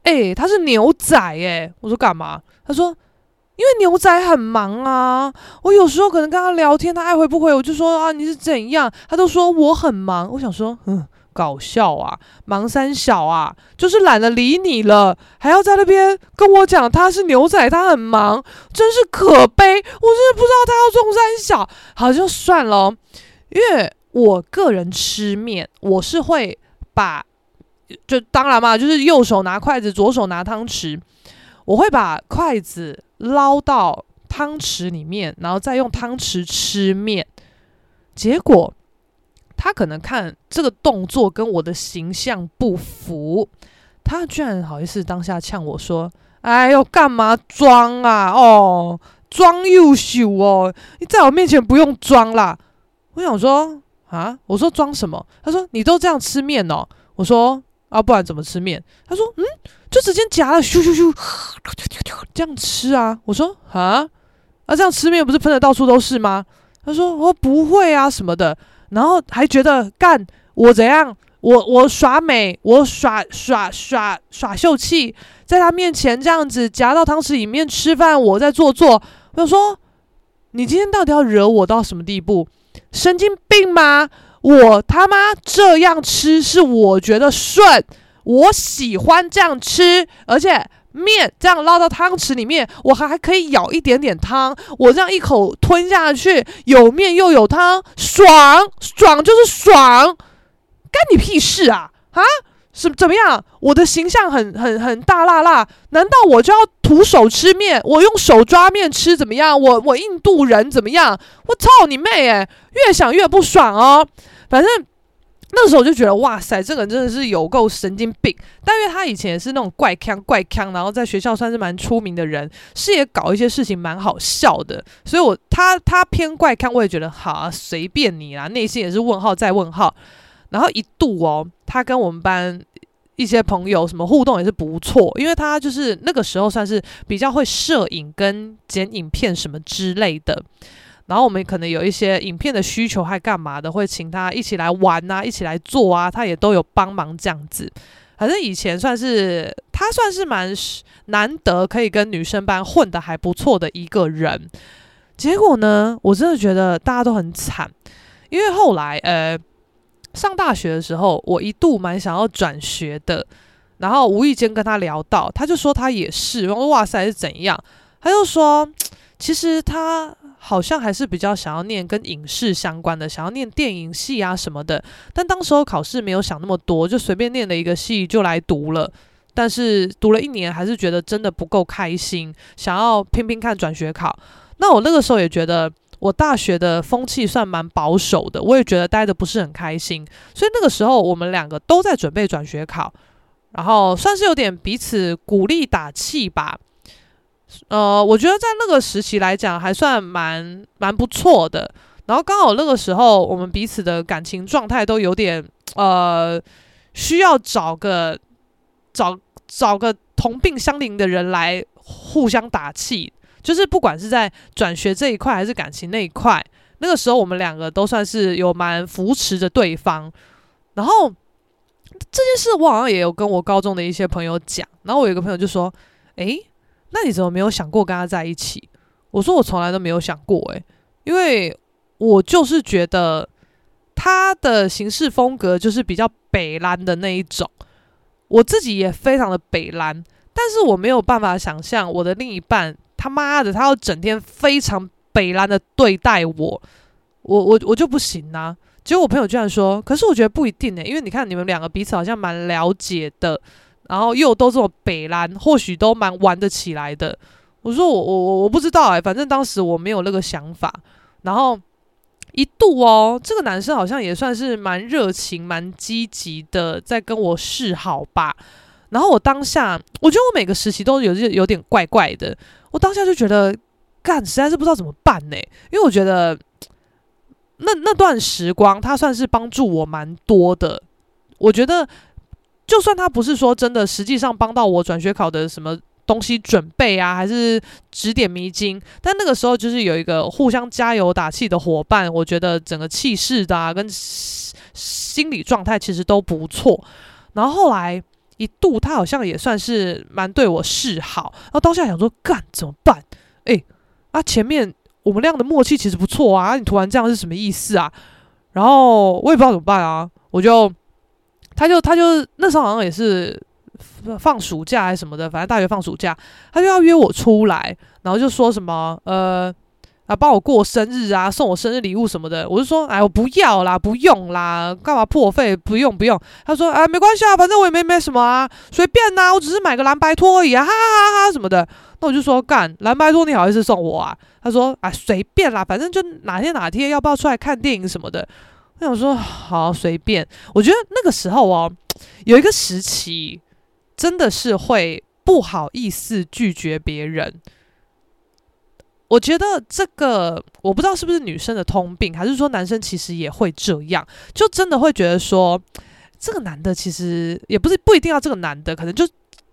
Speaker 1: 哎、欸，他是牛仔哎。”我说：“干嘛？”他说：“因为牛仔很忙啊，我有时候可能跟他聊天，他爱回不回，我就说啊，你是怎样？他都说我很忙。我想说，嗯，搞笑啊，忙三小啊，就是懒得理你了，还要在那边跟我讲他是牛仔，他很忙，真是可悲。我真的不知道他要中三小，好，就算了。”因为我个人吃面，我是会把，就当然嘛，就是右手拿筷子，左手拿汤匙，我会把筷子捞到汤匙里面，然后再用汤匙吃面。结果他可能看这个动作跟我的形象不符，他居然好意思当下呛我说：“哎呦，干嘛装啊？哦，装优秀哦，你在我面前不用装啦。”我想说啊，我说装什么？他说你都这样吃面哦。我说啊，不然怎么吃面？他说嗯，就直接夹了，咻咻咻，这样吃啊。我说啊啊，这样吃面不是喷的到处都是吗？他说哦不会啊什么的，然后还觉得干我怎样，我我耍美，我耍耍耍耍秀气，在他面前这样子夹到汤匙里面吃饭，我在做作。我就说你今天到底要惹我到什么地步？神经病吗？我他妈这样吃是我觉得顺，我喜欢这样吃，而且。面这样捞到汤匙里面，我还还可以舀一点点汤，我这样一口吞下去，有面又有汤，爽爽就是爽，干你屁事啊啊？是怎么样？我的形象很很很大辣辣，难道我就要徒手吃面？我用手抓面吃怎么样？我我印度人怎么样？我操你妹诶！越想越不爽哦，反正。那时候我就觉得哇塞，这个人真的是有够神经病。但因为他以前也是那种怪腔怪腔，然后在学校算是蛮出名的人，是也搞一些事情蛮好笑的。所以我他他偏怪腔，我也觉得好啊，随便你啦，内心也是问号再问号。然后一度哦，他跟我们班一些朋友什么互动也是不错，因为他就是那个时候算是比较会摄影跟剪影片什么之类的。然后我们可能有一些影片的需求，还干嘛的，会请他一起来玩啊，一起来做啊，他也都有帮忙这样子。反正以前算是他算是蛮难得可以跟女生班混得还不错的一个人。结果呢，我真的觉得大家都很惨，因为后来呃上大学的时候，我一度蛮想要转学的，然后无意间跟他聊到，他就说他也是，我说哇塞是怎样？他就说其实他。好像还是比较想要念跟影视相关的，想要念电影系啊什么的。但当时候考试没有想那么多，就随便念了一个系就来读了。但是读了一年，还是觉得真的不够开心，想要拼拼看转学考。那我那个时候也觉得，我大学的风气算蛮保守的，我也觉得待的不是很开心。所以那个时候我们两个都在准备转学考，然后算是有点彼此鼓励打气吧。呃，我觉得在那个时期来讲，还算蛮蛮不错的。然后刚好那个时候，我们彼此的感情状态都有点呃，需要找个找找个同病相怜的人来互相打气。就是不管是在转学这一块，还是感情那一块，那个时候我们两个都算是有蛮扶持着对方。然后这件事，我好像也有跟我高中的一些朋友讲。然后我有个朋友就说：“诶。”那你怎么没有想过跟他在一起？我说我从来都没有想过，诶，因为我就是觉得他的行事风格就是比较北蓝的那一种，我自己也非常的北蓝，但是我没有办法想象我的另一半他妈的他要整天非常北烂的对待我，我我我就不行啊。结果我朋友居然说，可是我觉得不一定诶，因为你看你们两个彼此好像蛮了解的。然后又都这么北烂，或许都蛮玩得起来的。我说我我我我不知道哎、反正当时我没有那个想法。然后一度哦，这个男生好像也算是蛮热情、蛮积极的，在跟我示好吧。然后我当下，我觉得我每个时期都有有点怪怪的。我当下就觉得，干实在是不知道怎么办呢、因为我觉得那那段时光，他算是帮助我蛮多的。我觉得。就算他不是说真的，实际上帮到我转学考的什么东西准备啊，还是指点迷津，但那个时候就是有一个互相加油打气的伙伴，我觉得整个气势的啊，跟心理状态其实都不错。然后后来一度他好像也算是蛮对我示好，然后当下想说干怎么办？诶，啊前面我们俩的默契其实不错啊，你突然这样是什么意思啊？然后我也不知道怎么办啊，我就。他就他就那时候好像也是放暑假还是什么的，反正大学放暑假，他就要约我出来，然后就说什么呃啊帮我过生日啊，送我生日礼物什么的。我就说哎我不要啦，不用啦，干嘛破费？不用不用。他说啊没关系啊，反正我也没没什么啊，随便呐，我只是买个蓝白拖而已啊，哈哈哈哈什么的。那我就说干蓝白拖你好意思送我啊？他说啊随便啦，反正就哪天哪天要不要出来看电影什么的。我想说好随便，我觉得那个时候哦，有一个时期真的是会不好意思拒绝别人。我觉得这个我不知道是不是女生的通病，还是说男生其实也会这样，就真的会觉得说这个男的其实也不是不一定要这个男的，可能就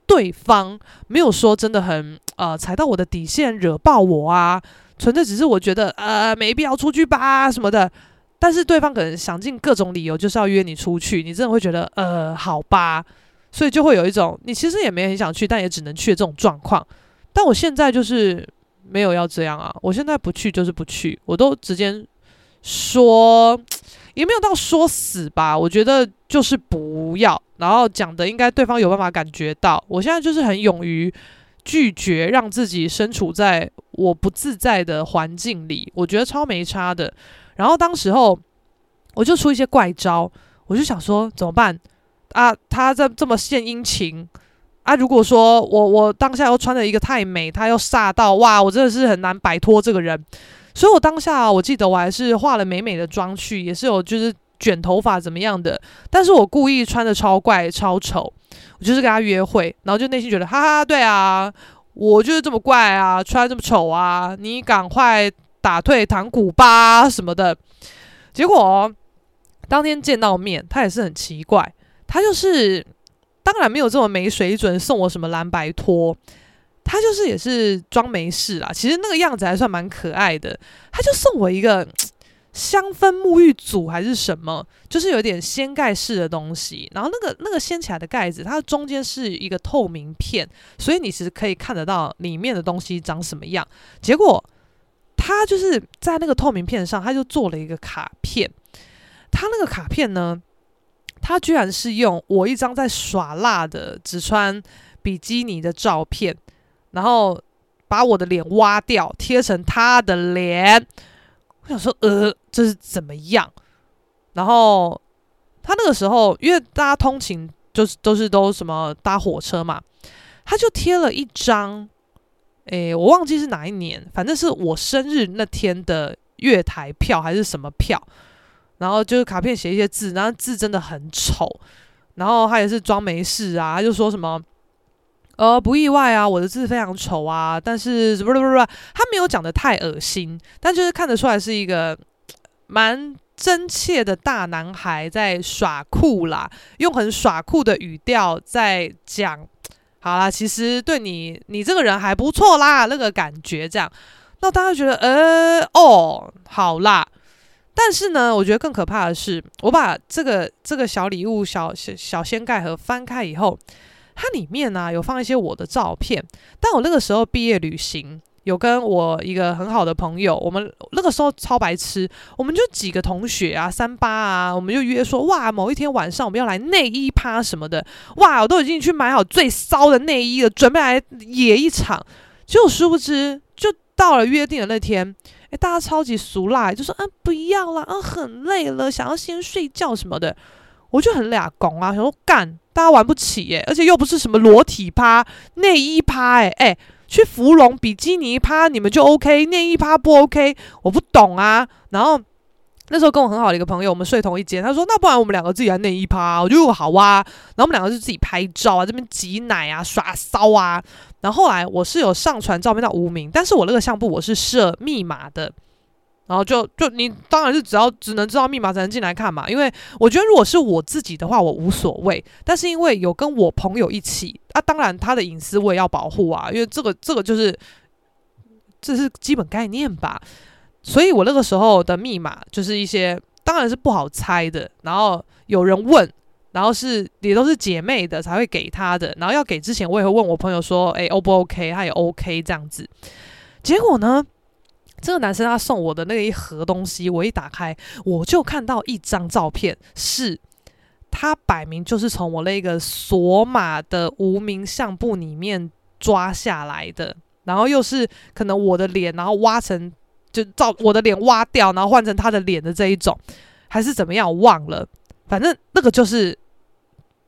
Speaker 1: 对方没有说真的很呃踩到我的底线，惹爆我啊。纯粹只是我觉得呃没必要出去吧什么的。但是对方可能想尽各种理由就是要约你出去，你真的会觉得呃好吧，所以就会有一种你其实也没很想去，但也只能去这种状况。但我现在就是没有要这样啊，我现在不去就是不去，我都直接说，也没有到说死吧，我觉得就是不要，然后讲的应该对方有办法感觉到，我现在就是很勇于拒绝，让自己身处在我不自在的环境里，我觉得超没差的。然后当时候我就出一些怪招，我就想说怎么办啊？他这这么献殷勤啊！如果说我我当下又穿了一个太美，他又煞到哇！我真的是很难摆脱这个人。所以我当下我记得我还是化了美美的妆去，也是有就是卷头发怎么样的。但是我故意穿的超怪超丑，我就是跟他约会，然后就内心觉得哈哈，对啊，我就是这么怪啊，穿这么丑啊，你赶快。打退堂鼓吧什么的，结果当天见到面，他也是很奇怪，他就是当然没有这么没水准，送我什么蓝白拖，他就是也是装没事啦。其实那个样子还算蛮可爱的，他就送我一个 香氛沐浴组还是什么，就是有点掀盖式的东西，然后那个那个掀起来的盖子，它中间是一个透明片，所以你其实可以看得到里面的东西长什么样。结果。他就是在那个透明片上，他就做了一个卡片。他那个卡片呢，他居然是用我一张在耍辣的只穿比基尼的照片，然后把我的脸挖掉，贴成他的脸。我想说，呃，这是怎么样？然后他那个时候，因为大家通勤就是都是都什么搭火车嘛，他就贴了一张。诶，我忘记是哪一年，反正是我生日那天的月台票还是什么票，然后就是卡片写一些字，然后字真的很丑，然后他也是装没事啊，他就说什么，呃，不意外啊，我的字非常丑啊，但是不不不，他没有讲的太恶心，但就是看得出来是一个蛮真切的大男孩在耍酷啦，用很耍酷的语调在讲。好啦，其实对你，你这个人还不错啦，那个感觉这样，那大家觉得，呃，哦，好啦。但是呢，我觉得更可怕的是，我把这个这个小礼物小小小掀盖盒翻开以后，它里面呢、有放一些我的照片，但我那个时候毕业旅行。有跟我一个很好的朋友，我们那个时候超白痴，我们就几个同学啊，三八啊，我们就约说，哇，某一天晚上我们要来内衣趴什么的，哇，我都已经去买好最骚的内衣了，准备来野一场。结果殊不知，就到了约定的那天，诶，大家超级俗辣，就说啊，不要啦，啊，很累了，想要先睡觉什么的。我就很俩拱啊，想说干，大家玩不起耶，而且又不是什么裸体趴、内衣趴，诶诶。去芙蓉比基尼趴，你们就 OK，内衣趴不 OK，我不懂啊。然后那时候跟我很好的一个朋友，我们睡同一间，他说那不然我们两个自己来内衣趴，我就好啊。然后我们两个就自己拍照啊，这边挤奶啊，耍骚啊。然后后来我是有上传照片到无名，但是我那个相簿我是设密码的。然后就就你当然是只要只能知道密码才能进来看嘛，因为我觉得如果是我自己的话，我无所谓。但是因为有跟我朋友一起，啊，当然他的隐私我也要保护啊，因为这个这个就是这是基本概念吧。所以我那个时候的密码就是一些当然是不好猜的，然后有人问，然后是也都是姐妹的才会给他的，然后要给之前我也会问我朋友说，诶，O 不 OK？他也 OK 这样子。结果呢？这个男生他送我的那一盒东西，我一打开，我就看到一张照片，是他摆明就是从我那个锁码的无名相簿里面抓下来的，然后又是可能我的脸，然后挖成就照我的脸挖掉，然后换成他的脸的这一种，还是怎么样，我忘了，反正那个就是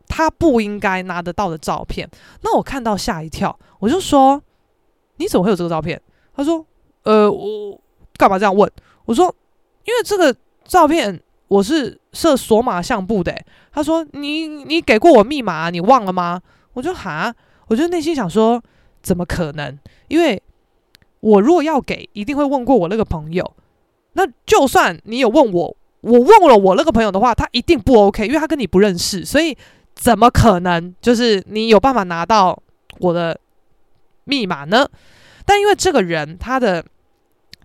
Speaker 1: 他不应该拿得到的照片。那我看到吓一跳，我就说：“你怎么会有这个照片？”他说。呃，我干嘛这样问？我说，因为这个照片我是设锁码相簿的。他说，你你给过我密码，你忘了吗？我就哈，我就内心想说，怎么可能？因为我如果要给，一定会问过我那个朋友。那就算你有问我，我问了我那个朋友的话，他一定不 OK，因为他跟你不认识，所以怎么可能就是你有办法拿到我的密码呢？但因为这个人他的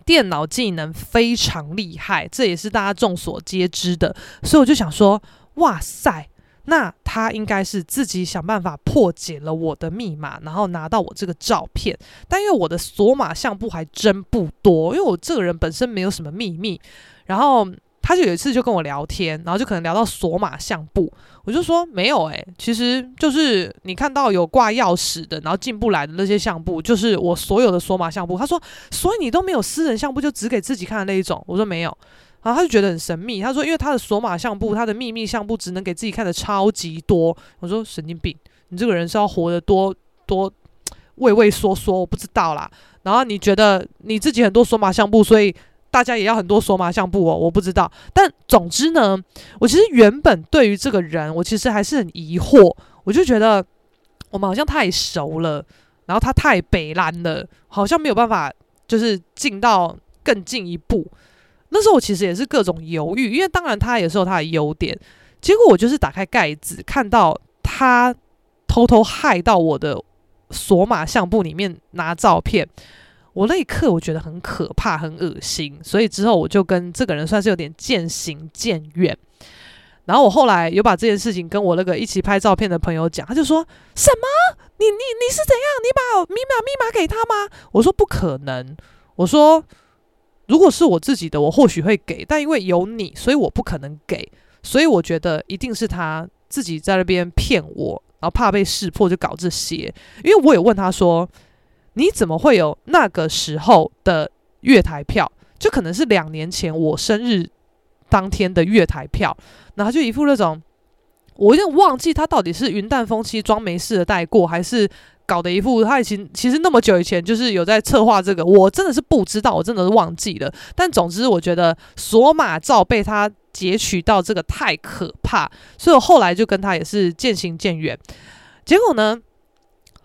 Speaker 1: 电脑技能非常厉害，这也是大家众所皆知的。所以我就想说，哇塞，那他应该是自己想办法破解了我的密码，然后拿到我这个照片。但因为我的锁码相簿还真不多，因为我这个人本身没有什么秘密，然后。他就有一次就跟我聊天，然后就可能聊到锁码相簿，我就说没有诶、其实就是你看到有挂钥匙的，然后进不来的那些相簿，就是我所有的锁码相簿。他说，所以你都没有私人相簿，就只给自己看的那一种。我说没有，然后他就觉得很神秘。他说，因为他的锁码相簿，他的秘密相簿只能给自己看的超级多。我说神经病，你这个人是要活得多多畏畏缩缩，我不知道啦。然后你觉得你自己很多锁码相簿，所以。大家也要很多索马相簿哦，我不知道。但总之呢，我其实原本对于这个人，我其实还是很疑惑。我就觉得我们好像太熟了，然后他太北烂了，好像没有办法就是进到更进一步。那时候我其实也是各种犹豫，因为当然他也是有他的优点。结果我就是打开盖子，看到他偷偷害到我的索马相簿里面拿照片。我那一刻我觉得很可怕，很恶心，所以之后我就跟这个人算是有点渐行渐远。然后我后来有把这件事情跟我那个一起拍照片的朋友讲，他就说什么？你你你是怎样？你把密码密码给他吗？我说不可能。我说如果是我自己的，我或许会给，但因为有你，所以我不可能给。所以我觉得一定是他自己在那边骗我，然后怕被识破就搞这些。因为我也问他说。你怎么会有那个时候的月台票？就可能是两年前我生日当天的月台票，然后就一副那种，我有点忘记他到底是云淡风轻装没事的带过，还是搞的一副他已经其实那么久以前就是有在策划这个，我真的是不知道，我真的是忘记了。但总之，我觉得索马照被他截取到这个太可怕，所以我后来就跟他也是渐行渐远。结果呢？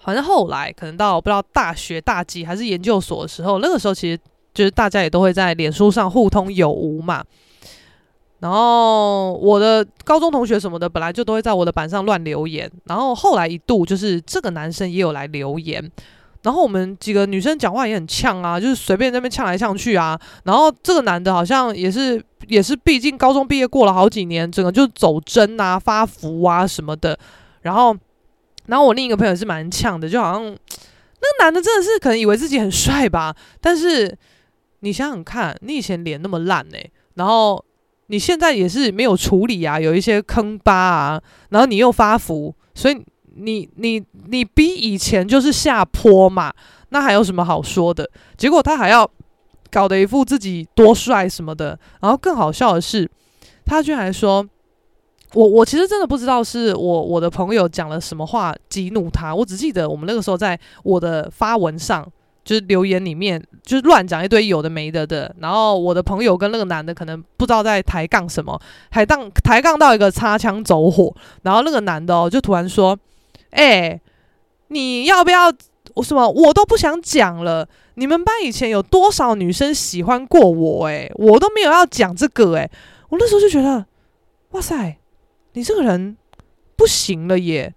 Speaker 1: 反正后来可能到不知道大学大几还是研究所的时候，那个时候其实就是大家也都会在脸书上互通有无嘛。然后我的高中同学什么的本来就都会在我的板上乱留言，然后后来一度就是这个男生也有来留言，然后我们几个女生讲话也很呛啊，就是随便在那边呛来呛去啊。然后这个男的好像也是也是，毕竟高中毕业过了好几年，整个就走针啊、发福啊什么的，然后。然后我另一个朋友是蛮呛的，就好像那个男的真的是可能以为自己很帅吧，但是你想想看，你以前脸那么烂欸，然后你现在也是没有处理啊，有一些坑疤啊，然后你又发福，所以你你你比以前就是下坡嘛，那还有什么好说的？结果他还要搞得一副自己多帅什么的，然后更好笑的是，他居然还说。我我其实真的不知道是我我的朋友讲了什么话激怒他，我只记得我们那个时候在我的发文上，就是留言里面就是乱讲一堆有的没的的，然后我的朋友跟那个男的可能不知道在抬杠什么，抬杠抬杠到一个擦枪走火，然后那个男的哦就突然说：“哎、你要不要我什么？我都不想讲了。你们班以前有多少女生喜欢过我、欸？诶，我都没有要讲这个、欸。我那时候就觉得，哇塞！”你这个人不行了耶！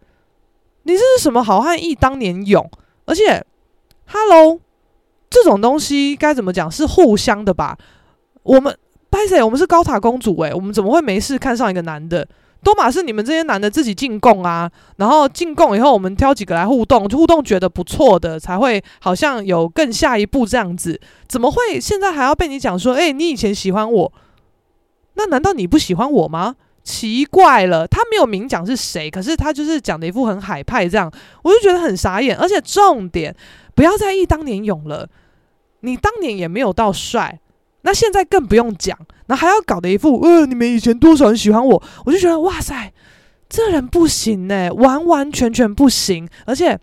Speaker 1: 你这是什么好汉义当年勇？而且，Hello，这种东西该怎么讲？是互相的吧？我们拍谢，我们是高塔公主诶，我们怎么会没事看上一个男的？多玛是你们这些男的自己进贡啊，然后进贡以后，我们挑几个来互动，就互动觉得不错的，才会好像有更下一步这样子。怎么会现在还要被你讲说？诶，你以前喜欢我，那难道你不喜欢我吗？奇怪了，他没有明讲是谁，可是他就是讲的一副很海派这样，我就觉得很傻眼。而且重点，不要再忆当年勇了，你当年也没有到帅，那现在更不用讲，那还要搞的一副，呃，你们以前多少人喜欢我，我就觉得哇塞，这人不行欸，完完全全不行。而且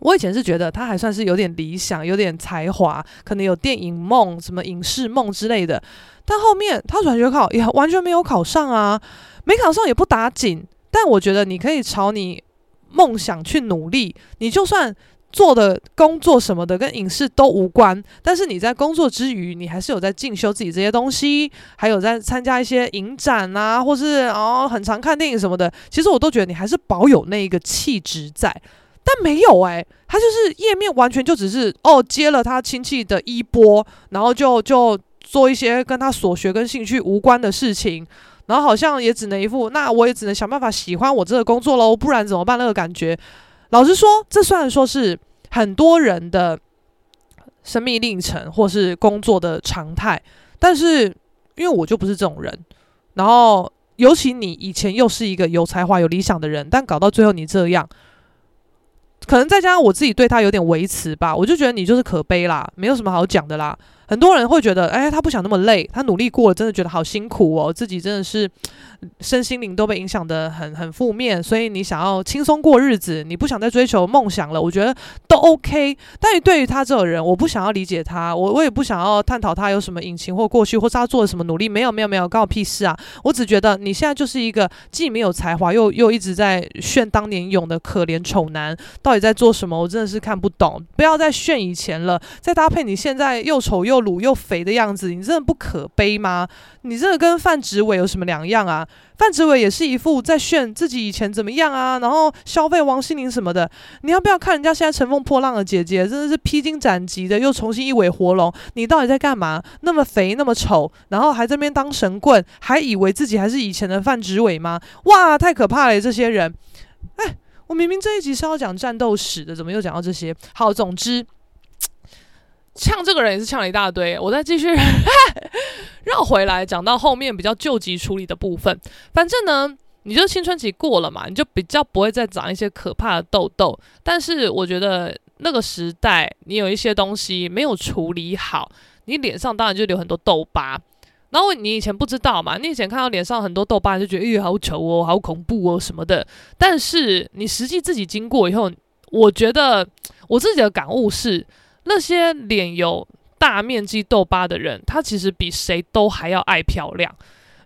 Speaker 1: 我以前是觉得他还算是有点理想，有点才华，可能有电影梦、什么影视梦之类的。但后面他转学考也完全没有考上啊，没考上也不打紧。但我觉得你可以朝你梦想去努力，你就算做的工作什么的跟影视都无关，但是你在工作之余，你还是有在进修自己这些东西，还有在参加一些影展啊，或是哦很常看电影什么的。其实我都觉得你还是保有那一个气质在。但没有哎、他就是页面完全就只是哦接了他亲戚的衣钵，然后就就做一些跟他所学跟兴趣无关的事情，然后好像也只能一副那我也只能想办法喜欢我这个工作喽，不然怎么办？那个感觉，老实说，这虽然说是很多人的生命历程或是工作的常态，但是因为我就不是这种人，然后尤其你以前又是一个有才华、有理想的人，但搞到最后你这样。可能再加上我自己对他有点维持吧，我就觉得你就是可悲啦，没有什么好讲的啦。很多人会觉得，哎，他不想那么累，他努力过了，真的觉得好辛苦哦，自己真的是身心灵都被影响的很很负面，所以你想要轻松过日子，你不想再追求梦想了，我觉得都 OK。但是对于他这种人，我不想要理解他，我我也不想要探讨他有什么隐情或过去，或是他做了什么努力，没有没有没有，关我屁事啊！我只觉得你现在就是一个既没有才华，又又一直在炫当年勇的可怜丑男，到底在做什么？我真的是看不懂。不要再炫以前了，再搭配你现在又丑又。又卤又肥的样子，你真的不可悲吗？你这个跟范植伟有什么两样啊？范植伟也是一副在炫自己以前怎么样啊，然后消费王心凌什么的。你要不要看人家现在乘风破浪的姐姐，真的是披荆斩棘的，又重新一尾活龙。你到底在干嘛？那么肥，那么丑，然后还在这边当神棍，还以为自己还是以前的范植伟吗？哇，太可怕了！这些人，哎，我明明这一集是要讲战斗史的，怎么又讲到这些？好，总之。呛这个人也是呛了一大堆，我再继续 绕回来讲到后面比较救急处理的部分。反正呢，你就青春期过了嘛，你就比较不会再长一些可怕的痘痘。但是我觉得那个时代，你有一些东西没有处理好，你脸上当然就留很多痘疤。然后你以前不知道嘛，你以前看到脸上很多痘疤，就觉得哎，好丑哦，好恐怖哦什么的。但是你实际自己经过以后，我觉得我自己的感悟是。那些脸有大面积痘疤的人，他其实比谁都还要爱漂亮，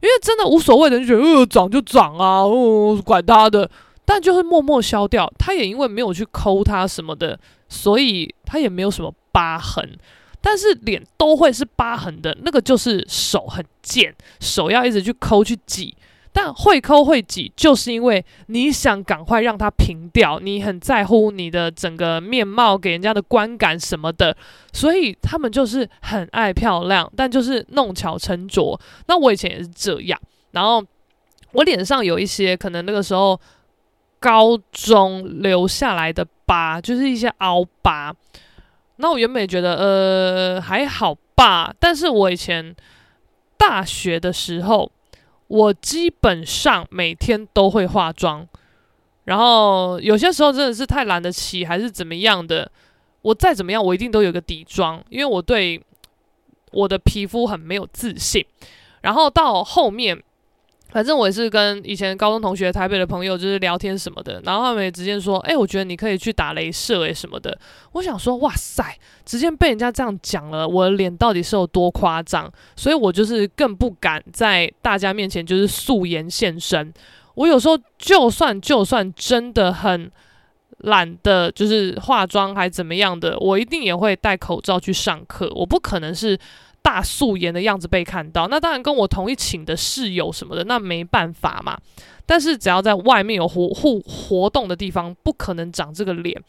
Speaker 1: 因为真的无所谓的，人觉得呃长就长啊，哦管他的，但就会默默消掉。他也因为没有去抠它什么的，所以他也没有什么疤痕。但是脸都会是疤痕的，那个就是手很贱，手要一直去抠去挤。但会抠会挤，就是因为你想赶快让它平掉，你很在乎你的整个面貌给人家的观感什么的，所以他们就是很爱漂亮，但就是弄巧成拙。那我以前也是这样，然后我脸上有一些可能那个时候高中留下来的疤，就是一些凹疤。那我原本也觉得呃还好吧，但是我以前大学的时候。我基本上每天都会化妆，然后有些时候真的是太懒得起，还是怎么样的，我再怎么样，我一定都有个底妆，因为我对我的皮肤很没有自信。然后到后面。反正我也是跟以前高中同学、台北的朋友就是聊天什么的，然后他们也直接说：“哎、我觉得你可以去打雷射，哎什么的。”我想说：“哇塞，直接被人家这样讲了，我的脸到底是有多夸张？”所以我就是更不敢在大家面前就是素颜现身。我有时候就算就算真的很懒得就是化妆还怎么样的，我一定也会戴口罩去上课。我不可能是。大素颜的样子被看到，那当然跟我同一寝的室友什么的，那没办法嘛。但是只要在外面有活活活动的地方，不可能长这个脸。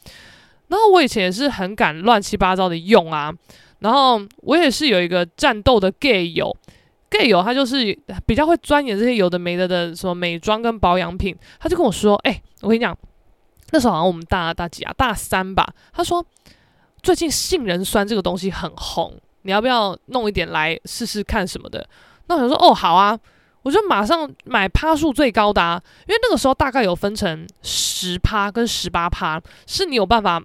Speaker 1: 然后我以前也是很敢乱七八糟的用啊。然后我也是有一个战斗的 gay 友，gay 友他就是比较会钻研这些有的没的的什么美妆跟保养品。他就跟我说：“哎、我跟你讲，那时候好像我们大大几啊，大三吧。”他说：“最近杏仁酸这个东西很红。”你要不要弄一点来试试看什么的？那我想说，哦，好啊，我就马上买趴数最高的啊，因为那个时候大概有分成十趴跟十八趴，是你有办法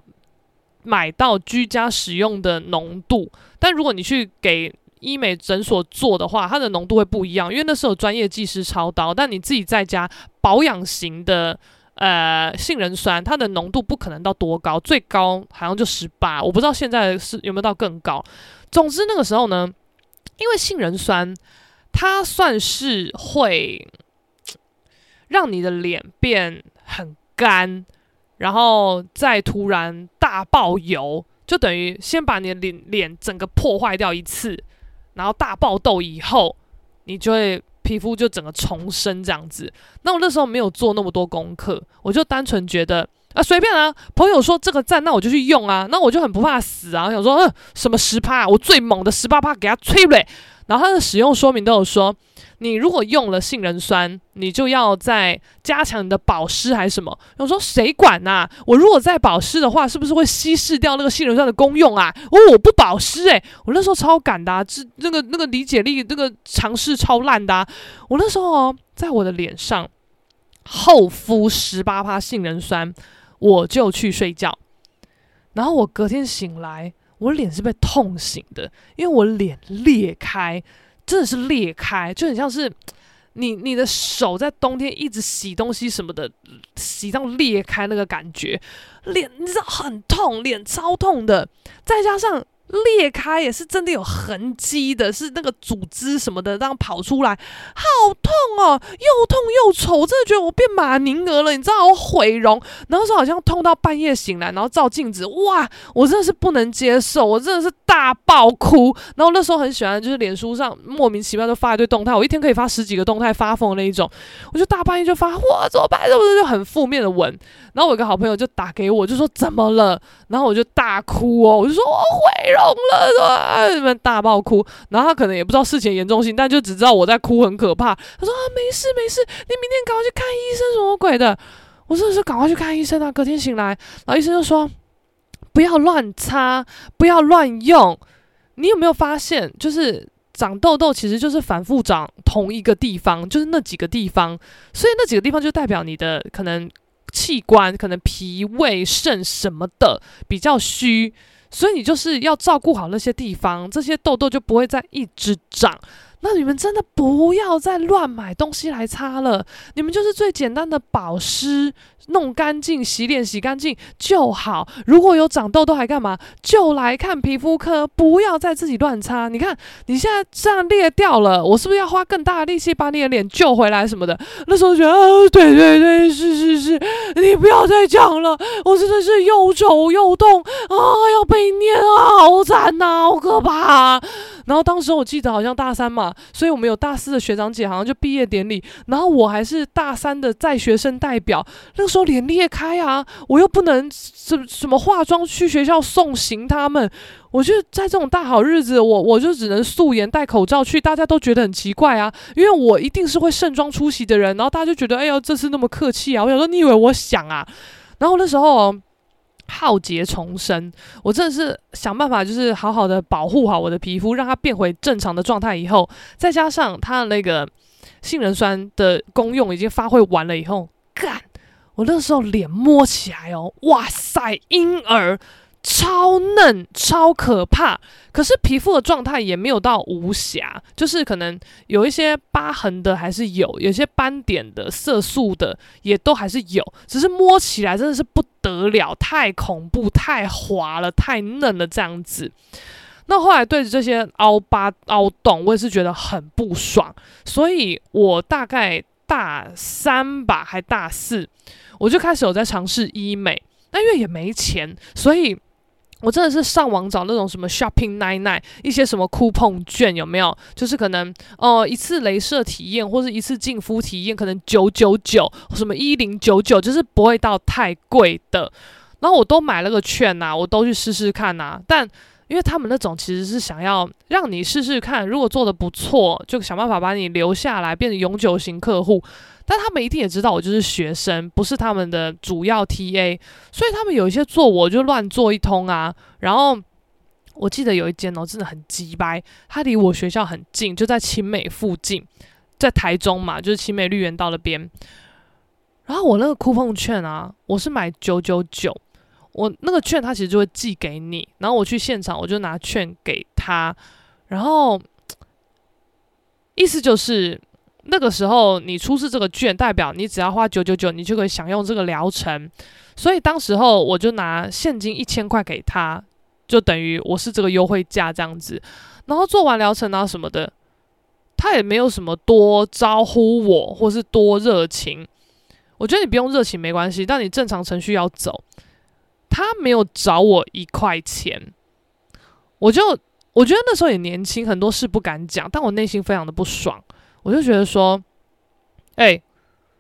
Speaker 1: 买到居家使用的浓度。但如果你去给医美诊所做的话，它的浓度会不一样，因为那时候有专业技师操刀。但你自己在家保养型的呃杏仁酸，它的浓度不可能到多高，最高好像就十八，我不知道现在是有没有到更高。总之那个时候呢，因为杏仁酸，它算是会让你的脸变很干，然后再突然大爆油，就等于先把你的脸脸整个破坏掉一次，然后大爆痘以后，你就会皮肤就整个重生这样子。那我那时候没有做那么多功课，我就单纯觉得。啊，随便啊，朋友说这个赞，那我就去用啊，那我就很不怕死啊，我想说，嗯，什么十趴，我最猛的十八趴给他吹嘞。然后它的使用说明都有说，你如果用了杏仁酸，你就要再加强你的保湿还是什么？我说谁管呐、我如果再保湿的话，是不是会稀释掉那个杏仁酸的功用啊？哦，我不保湿诶、我那时候超赶的、啊，这那个那个理解力，那个尝试超烂的、啊。我那时候，在我的脸上厚敷十八趴杏仁酸。我就去睡觉，然后我隔天醒来，我脸是被痛醒的，因为我脸裂开，真的是裂开，就很像是你你的手在冬天一直洗东西什么的，洗到裂开那个感觉，脸你知道很痛，脸超痛的，再加上。裂开也是真的有痕迹的，是那个组织什么的这样跑出来，好痛哦，又痛又丑，我真的觉得我变马宁儿了，你知道我毁容，然后说好像痛到半夜醒来，然后照镜子，哇，我真的是不能接受，我真的是大爆哭，然后那时候很喜欢就是脸书上莫名其妙就发一堆动态，我一天可以发十几个动态发疯那一种，我就大半夜就发，哇，怎么办？是不是就很负面的文？然后我有个好朋友就打给我，就说怎么了？然后我就大哭哦，我就说我毁容了，对吧？那边大爆哭。然后他可能也不知道事情严重性，但就只知道我在哭很可怕。他说啊，没事没事，你明天赶快去看医生，什么鬼的？我说的是赶快去看医生啊！隔天醒来，然后医生就说不要乱擦，不要乱用。你有没有发现，就是长痘痘其实就是反复长同一个地方，就是那几个地方，所以那几个地方就代表你的可能。器官可能脾胃肾什么的比较虚，所以你就是要照顾好那些地方，这些痘痘就不会再一直长。那你们真的不要再乱买东西来擦了，你们就是最简单的保湿，弄干净、洗脸洗干净就好。如果有长痘痘还干嘛？就来看皮肤科，不要再自己乱擦。你看你现在这样裂掉了，我是不是要花更大的力气把你的脸救回来什么的？那时候觉得，啊，对对对，是是是，你不要再讲了，我真的是又丑又痛啊，要被念啊，好惨呐，好可怕。然后当时我记得好像大三嘛，所以我们有大四的学长姐好像就毕业典礼，然后我还是大三的在学生代表，那脸裂开啊，我又不能什什么化妆去学校送行他们，我就在这种大好日子，我我就只能素颜戴口罩去，大家都觉得很奇怪啊，因为我一定是会盛装出席的人，然后大家就觉得哎呀这次那么客气啊，我想说你以为我想啊，然后那时候。浩劫重生，我真的是想办法，就是好好的保护好我的皮肤，让它变回正常的状态。以后再加上它的那个杏仁酸的功用已经发挥完了以后，干，我那时候脸摸起来哦，哇塞，婴儿。超嫩，超可怕，可是皮肤的状态也没有到无瑕，就是可能有一些疤痕的还是有，有些斑点的、色素的也都还是有，只是摸起来真的是不得了，太恐怖，太滑了，太嫩了这样子。那后来对着这些凹疤、凹洞，我也是觉得很不爽，所以我大概大三吧，还大四，我就开始有在尝试医美，但因为也没钱，所以。我真的是上网找那种什么 shopping nine nine 一些什么 coupon 券有没有？就是可能哦、呃、一次镭射体验或者一次净肤体验可能九九九什么一零九九，就是不会到太贵的。然后我都买了个券呐、我都去试试看呐、但因为他们那种其实是想要让你试试看，如果做的不错，就想办法把你留下来，变成永久型客户。但他们一定也知道我就是学生，不是他们的主要 TA，所以他们有一些做我就乱做一通啊。然后我记得有一间哦，真的很鸡掰，它离我学校很近，就在青美附近，在台中嘛，就是青美绿园道那边。然后我那个 coupon 券啊，我是买九九九，我那个券他其实就会寄给你，然后我去现场我就拿券给他，然后意思就是。那个时候你出示这个券，代表你只要花九九九，你就可以享用这个疗程。所以当时候我就拿现金一千块给他，就等于我是这个优惠价这样子。然后做完疗程啊什么的，他也没有什么多招呼我，或是多热情。我觉得你不用热情没关系，但你正常程序要走。他没有找我一块钱，我就我觉得那时候也年轻，很多事不敢讲，但我内心非常的不爽。我就觉得说，哎、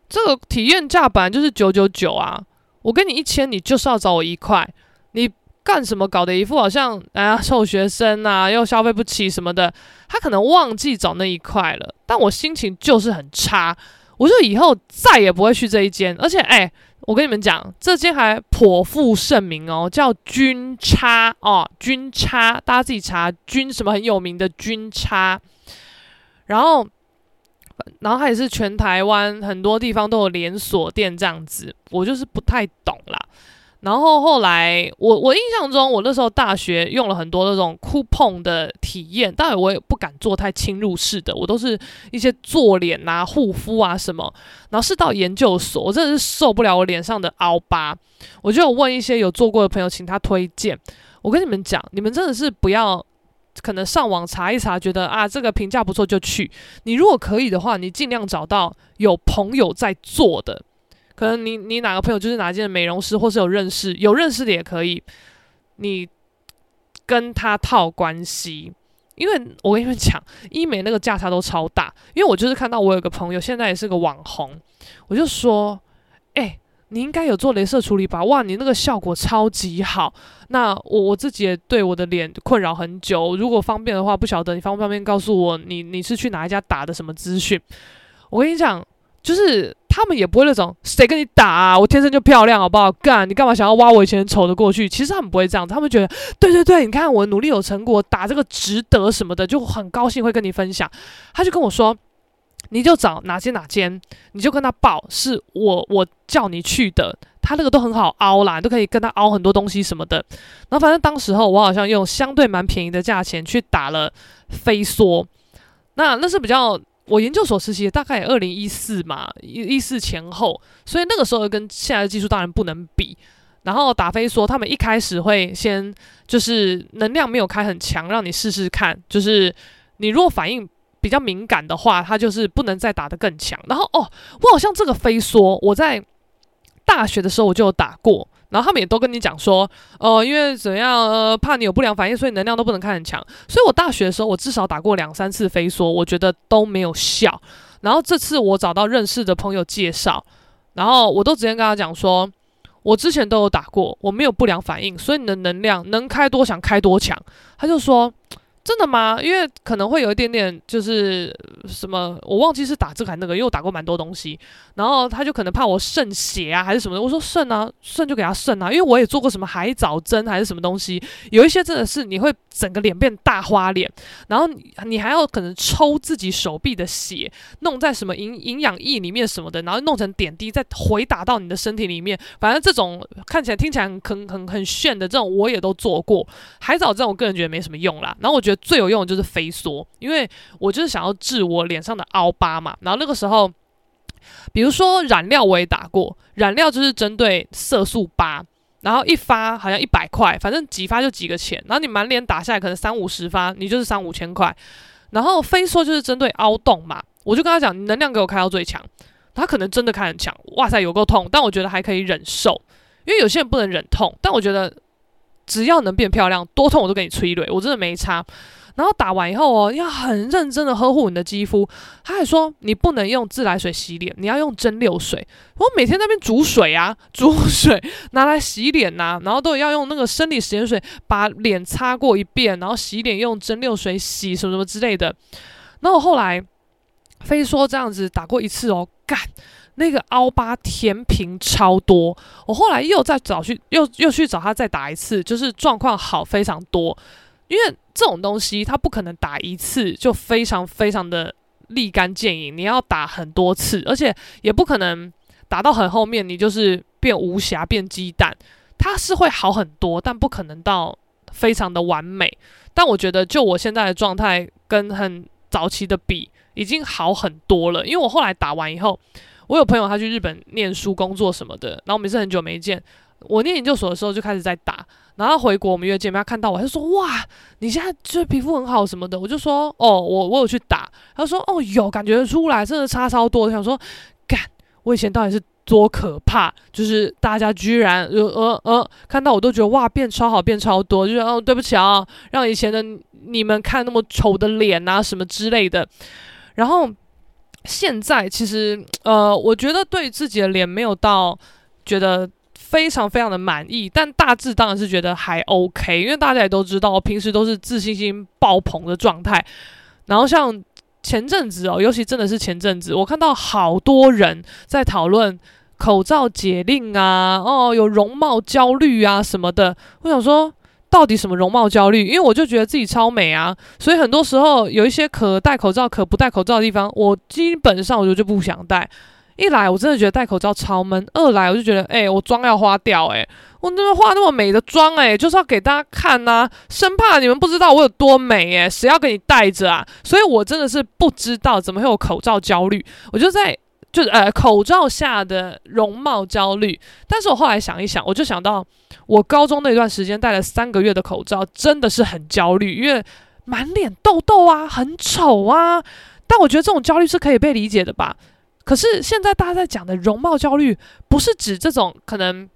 Speaker 1: 这个体验价本来就是九九九啊，我跟你一千，你就是要找我一块，你干什么？搞得一副好像哎呀臭学生啊，又消费不起什么的。他可能忘记找那一块了，但我心情就是很差。我就以后再也不会去这一间，而且哎，我跟你们讲，这间还颇负盛名哦，叫军差哦，军差，大家自己查，军什么很有名的军差，然后，然后它也是全台湾很多地方都有连锁店这样子，我就是不太懂啦。然后后来，我我印象中，我那时候大学用了很多那种 coupon 的体验，当然我也不敢做太侵入式的，我都是一些做脸啊、护肤啊什么。然后是到研究所，我真的是受不了我脸上的凹疤，我就有问一些有做过的朋友，请他推荐。我跟你们讲，你们真的是不要可能上网查一查，觉得啊这个评价不错就去。你如果可以的话，你尽量找到有朋友在做的。可能你你哪个朋友就是哪间美容师，或是有认识有认识的也可以，你跟他套关系，因为我跟你们讲，医美那个价差都超大。因为我就是看到我有个朋友现在也是个网红，我就说，哎、你应该有做镭射处理吧？哇，你那个效果超级好。那我我自己也对我的脸困扰很久，如果方便的话，不晓得你方不方便告诉我你你是去哪一家打的什么资讯？我跟你讲。就是他们也不会那种谁跟你打啊，我天生就漂亮好不好？干，你干嘛想要挖我以前丑的过去？其实他们不会这样，他们觉得对对对，你看我努力有成果，打这个值得什么的，就很高兴会跟你分享。他就跟我说，你就找哪间哪间，你就跟他报是我我叫你去的，他那个都很好凹啦，都可以跟他凹很多东西什么的。然后反正当时候我好像用相对蛮便宜的价钱去打了飞梭，那那是比较。我研究所实习大概二零一四嘛，一一四前后，所以那个时候跟现在的技术当然不能比。然后达菲说，他们一开始会先就是能量没有开很强，让你试试看。就是你如果反应比较敏感的话，它就是不能再打得更强。然后哦，我好像这个飞梭，我在大学的时候我就有打过。然后他们也都跟你讲说，呃，因为怎样，呃，怕你有不良反应，所以能量都不能开很强。所以我大学的时候，我至少打过两三次飞梭，我觉得都没有效。然后这次我找到认识的朋友介绍，然后我都直接跟他讲说，我之前都有打过，我没有不良反应，所以你的能量能开多强开多强。他就说。真的吗？因为可能会有一点点，就是什么，我忘记是打这个还那个，因为我打过蛮多东西。然后他就可能怕我渗血啊，还是什么的。我说渗啊，渗就给他渗啊，因为我也做过什么海藻针还是什么东西。有一些真的是你会整个脸变大花脸，然后你还要可能抽自己手臂的血，弄在什么营营养液里面什么的，然后弄成点滴再回打到你的身体里面。反正这种看起来听起来很很很很炫的这种我也都做过。海藻针我个人觉得没什么用啦。然后我觉得。最有用的就是飞梭，因为我就是想要治我脸上的凹疤嘛。然后那个时候，比如说染料我也打过，染料就是针对色素疤，然后一发好像一百块，反正几发就几个钱。然后你满脸打下来可能三五十发，你就是三五千块。然后飞梭就是针对凹洞嘛，我就跟他讲，能量给我开到最强，他可能真的开很强，哇塞有够痛，但我觉得还可以忍受，因为有些人不能忍痛，但我觉得。只要能变漂亮，多痛我都给你催泪，我真的没差。然后打完以后哦，要很认真的呵护你的肌肤。他还说你不能用自来水洗脸，你要用蒸馏水。我每天那边煮水啊，煮水拿来洗脸呐、然后都要用那个生理食盐水把脸擦过一遍，然后洗脸用蒸馏水洗什么什么之类的。然后后来非说这样子打过一次哦，干。那个凹疤填平超多，我后来又再找去，又又去找他再打一次，就是状况好非常多。因为这种东西它不可能打一次就非常非常的立竿见影，你要打很多次，而且也不可能打到很后面你就是变无瑕变鸡蛋，它是会好很多，但不可能到非常的完美。但我觉得就我现在的状态跟很早期的比，已经好很多了，因为我后来打完以后。我有朋友，他去日本念书、工作什么的，然后我们是很久没见。我念研究所的时候就开始在打，然后回国我们约见面，他看到我，他就说：“哇，你现在就皮肤很好什么的。”我就说：“哦，我我有去打。”他说：“哦，有感觉出来，真的差超多。”我想说：“干，我以前到底是多可怕？就是大家居然呃呃呃看到我都觉得哇变超好，变超多，就是哦对不起啊，让以前的你们看那么丑的脸啊什么之类的。”然后。现在其实，呃，我觉得对自己的脸没有到觉得非常非常的满意，但大致当然是觉得还 OK，因为大家也都知道，平时都是自信心爆棚的状态。然后像前阵子哦，尤其真的是前阵子，我看到好多人在讨论口罩解令啊，哦，有容貌焦虑啊什么的。我想说，到底什么容貌焦虑？因为我就觉得自己超美啊，所以很多时候有一些可戴口罩、可不戴口罩的地方，我基本上我就就不想戴。一来我真的觉得戴口罩超闷，二来我就觉得，哎、我妆要花掉、欸，诶，我那么化那么美的妆，诶，就是要给大家看呐、生怕你们不知道我有多美、欸，诶，谁要给你戴着啊？所以我真的是不知道怎么会有口罩焦虑，我就在就是呃口罩下的容貌焦虑。但是我后来想一想，我就想到我高中那段时间戴了三个月的口罩，真的是很焦虑，因为满脸痘痘啊，很丑啊。但我觉得这种焦虑是可以被理解的吧。可是现在大家在讲的容貌焦虑，不是指这种可能，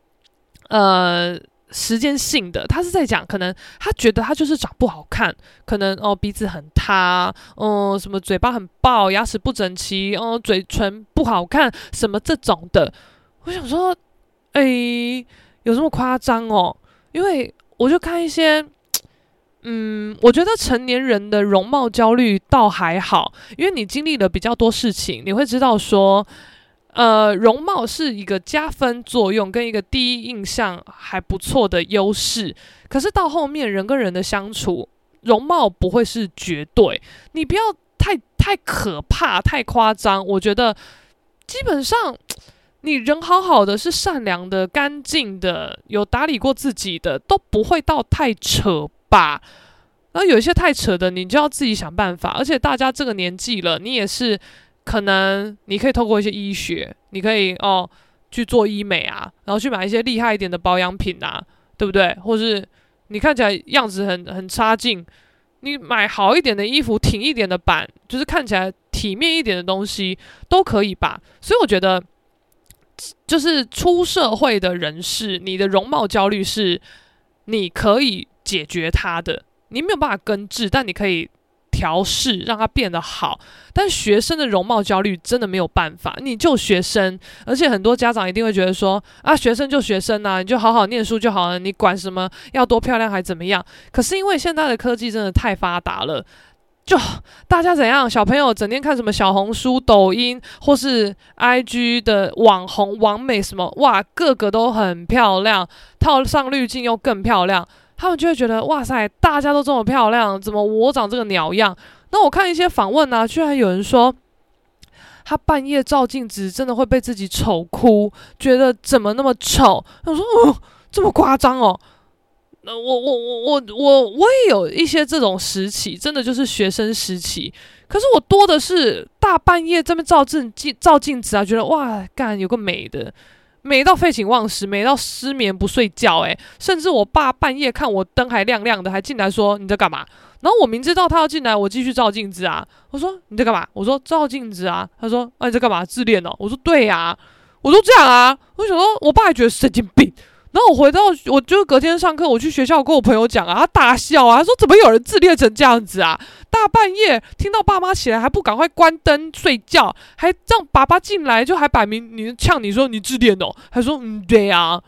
Speaker 1: 呃，时间性的，他是在讲可能他觉得他就是长不好看，可能哦鼻子很塌，嗯，什么嘴巴很爆，牙齿不整齐，哦嘴唇不好看，什么这种的。我想说，哎，有这么夸张哦？因为我就看一些。嗯，我觉得成年人的容貌焦虑倒还好，因为你经历了比较多事情，你会知道说，呃，容貌是一个加分作用跟一个第一印象还不错的优势。可是到后面人跟人的相处，容貌不会是绝对，你不要太太可怕、太夸张。我觉得基本上你人好好的，是善良的、干净的、有打理过自己的，都不会到太扯。吧，然后有一些太扯的，你就要自己想办法。而且大家这个年纪了，你也是可能你可以透过一些医学，你可以哦去做医美啊，然后去买一些厉害一点的保养品啊，对不对？或是你看起来样子很很差劲，你买好一点的衣服，挺一点的版，就是看起来体面一点的东西都可以吧。所以我觉得，就是出社会的人士，你的容貌焦虑是你可以。解决它的，你没有办法根治，但你可以调试，让它变得好。但学生的容貌焦虑真的没有办法，你就学生，而且很多家长一定会觉得说啊，学生就学生啊，你就好好念书就好了，你管什么要多漂亮还怎么样？可是因为现在的科技真的太发达了，就大家怎样，小朋友整天看什么小红书、抖音或是 IG 的网红、完美什么，哇，个个都很漂亮，套上滤镜又更漂亮。他们就会觉得哇塞，大家都这么漂亮，怎么我长这个鸟样？那我看一些访问呢，居然有人说他半夜照镜子真的会被自己丑哭，觉得怎么那么丑？我说哦，这么夸张哦？那我我我我我我也有一些这种时期，真的就是学生时期。可是我多的是大半夜这边照镜镜照镜子啊，觉得哇干有个美的。美到废寝忘食，美到失眠不睡觉，诶，甚至我爸半夜看我灯还亮亮的，还进来说你在干嘛？然后我明知道他要进来，我继续照镜子啊。我说你在干嘛？我说照镜子啊。他说啊你在干嘛？自恋哦。我说对呀、我说这样啊。我想说，我爸还觉得神经病。然后我回到，我就隔天上课，我去学校跟我朋友讲啊，他大笑啊，他说怎么有人自恋成这样子啊？大半夜听到爸妈起来还不赶快关灯睡觉，还让爸爸进来就还摆明你呛你说你自恋哦，还说嗯对呀、啊，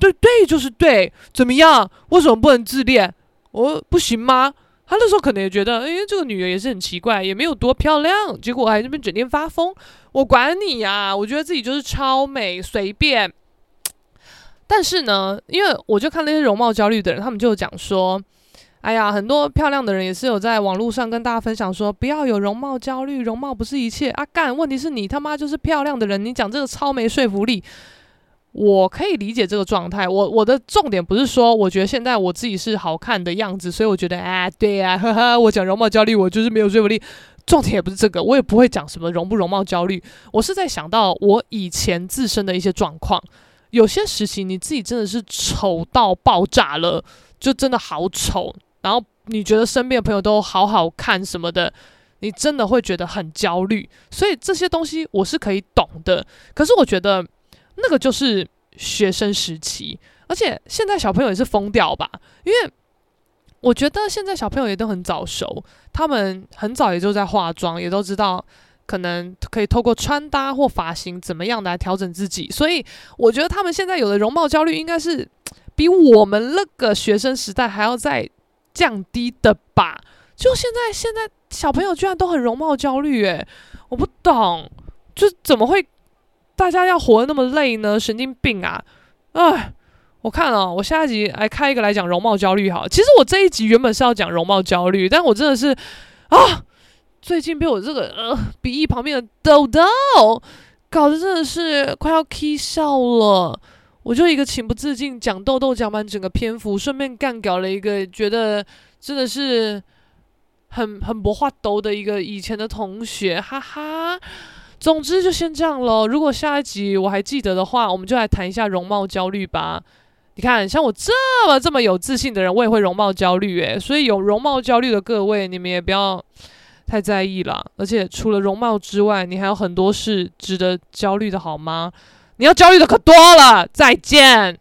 Speaker 1: 对对就是对，怎么样？为什么不能自恋？我不行吗？他那时候可能也觉得，哎，这个女人也是很奇怪，也没有多漂亮，结果还在那边整天发疯，我管你呀、我觉得自己就是超美，随便。但是呢，因为我就看那些容貌焦虑的人，他们就讲说，哎呀，很多漂亮的人也是有在网络上跟大家分享说，不要有容貌焦虑，容貌不是一切啊！干，问题是你他妈就是漂亮的人，你讲这个超没说服力。我可以理解这个状态，我我的重点不是说，我觉得现在我自己是好看的样子，所以我觉得，哎，对呀、啊，呵呵，我讲容貌焦虑，我就是没有说服力。重点也不是这个，我也不会讲什么容不容貌焦虑，我是在想到我以前自身的一些状况。有些时期你自己真的是丑到爆炸了，就真的好丑，然后你觉得身边的朋友都好好看什么的，你真的会觉得很焦虑。所以这些东西我是可以懂的，可是我觉得那个就是学生时期，而且现在小朋友也是疯掉吧，因为我觉得现在小朋友也都很早熟，他们很早也就在化妆，也都知道可能可以透过穿搭或发型怎么样来调整自己。所以我觉得他们现在有的容貌焦虑，应该是比我们那个学生时代还要再降低的吧？就现在，现在小朋友居然都很容貌焦虑，诶，我不懂，就怎么会大家要活得那么累呢？神经病啊！哎。我看了，我下一集来开一个来讲容貌焦虑好。其实我这一集原本是要讲容貌焦虑，但我真的是啊，最近被我这个呃鼻翼旁边的痘痘搞得真的是快要气笑了。我就一个情不自禁讲痘痘讲满整个篇幅，顺便干掉了一个觉得真的是很很不话抖的一个以前的同学，哈哈。总之就先这样咯。如果下一集我还记得的话，我们就来谈一下容貌焦虑吧。你看，像我这么这么有自信的人，我也会容貌焦虑诶，所以有容貌焦虑的各位，你们也不要太在意了。而且除了容貌之外，你还有很多事值得焦虑的，好吗？你要焦虑的可多了。再见。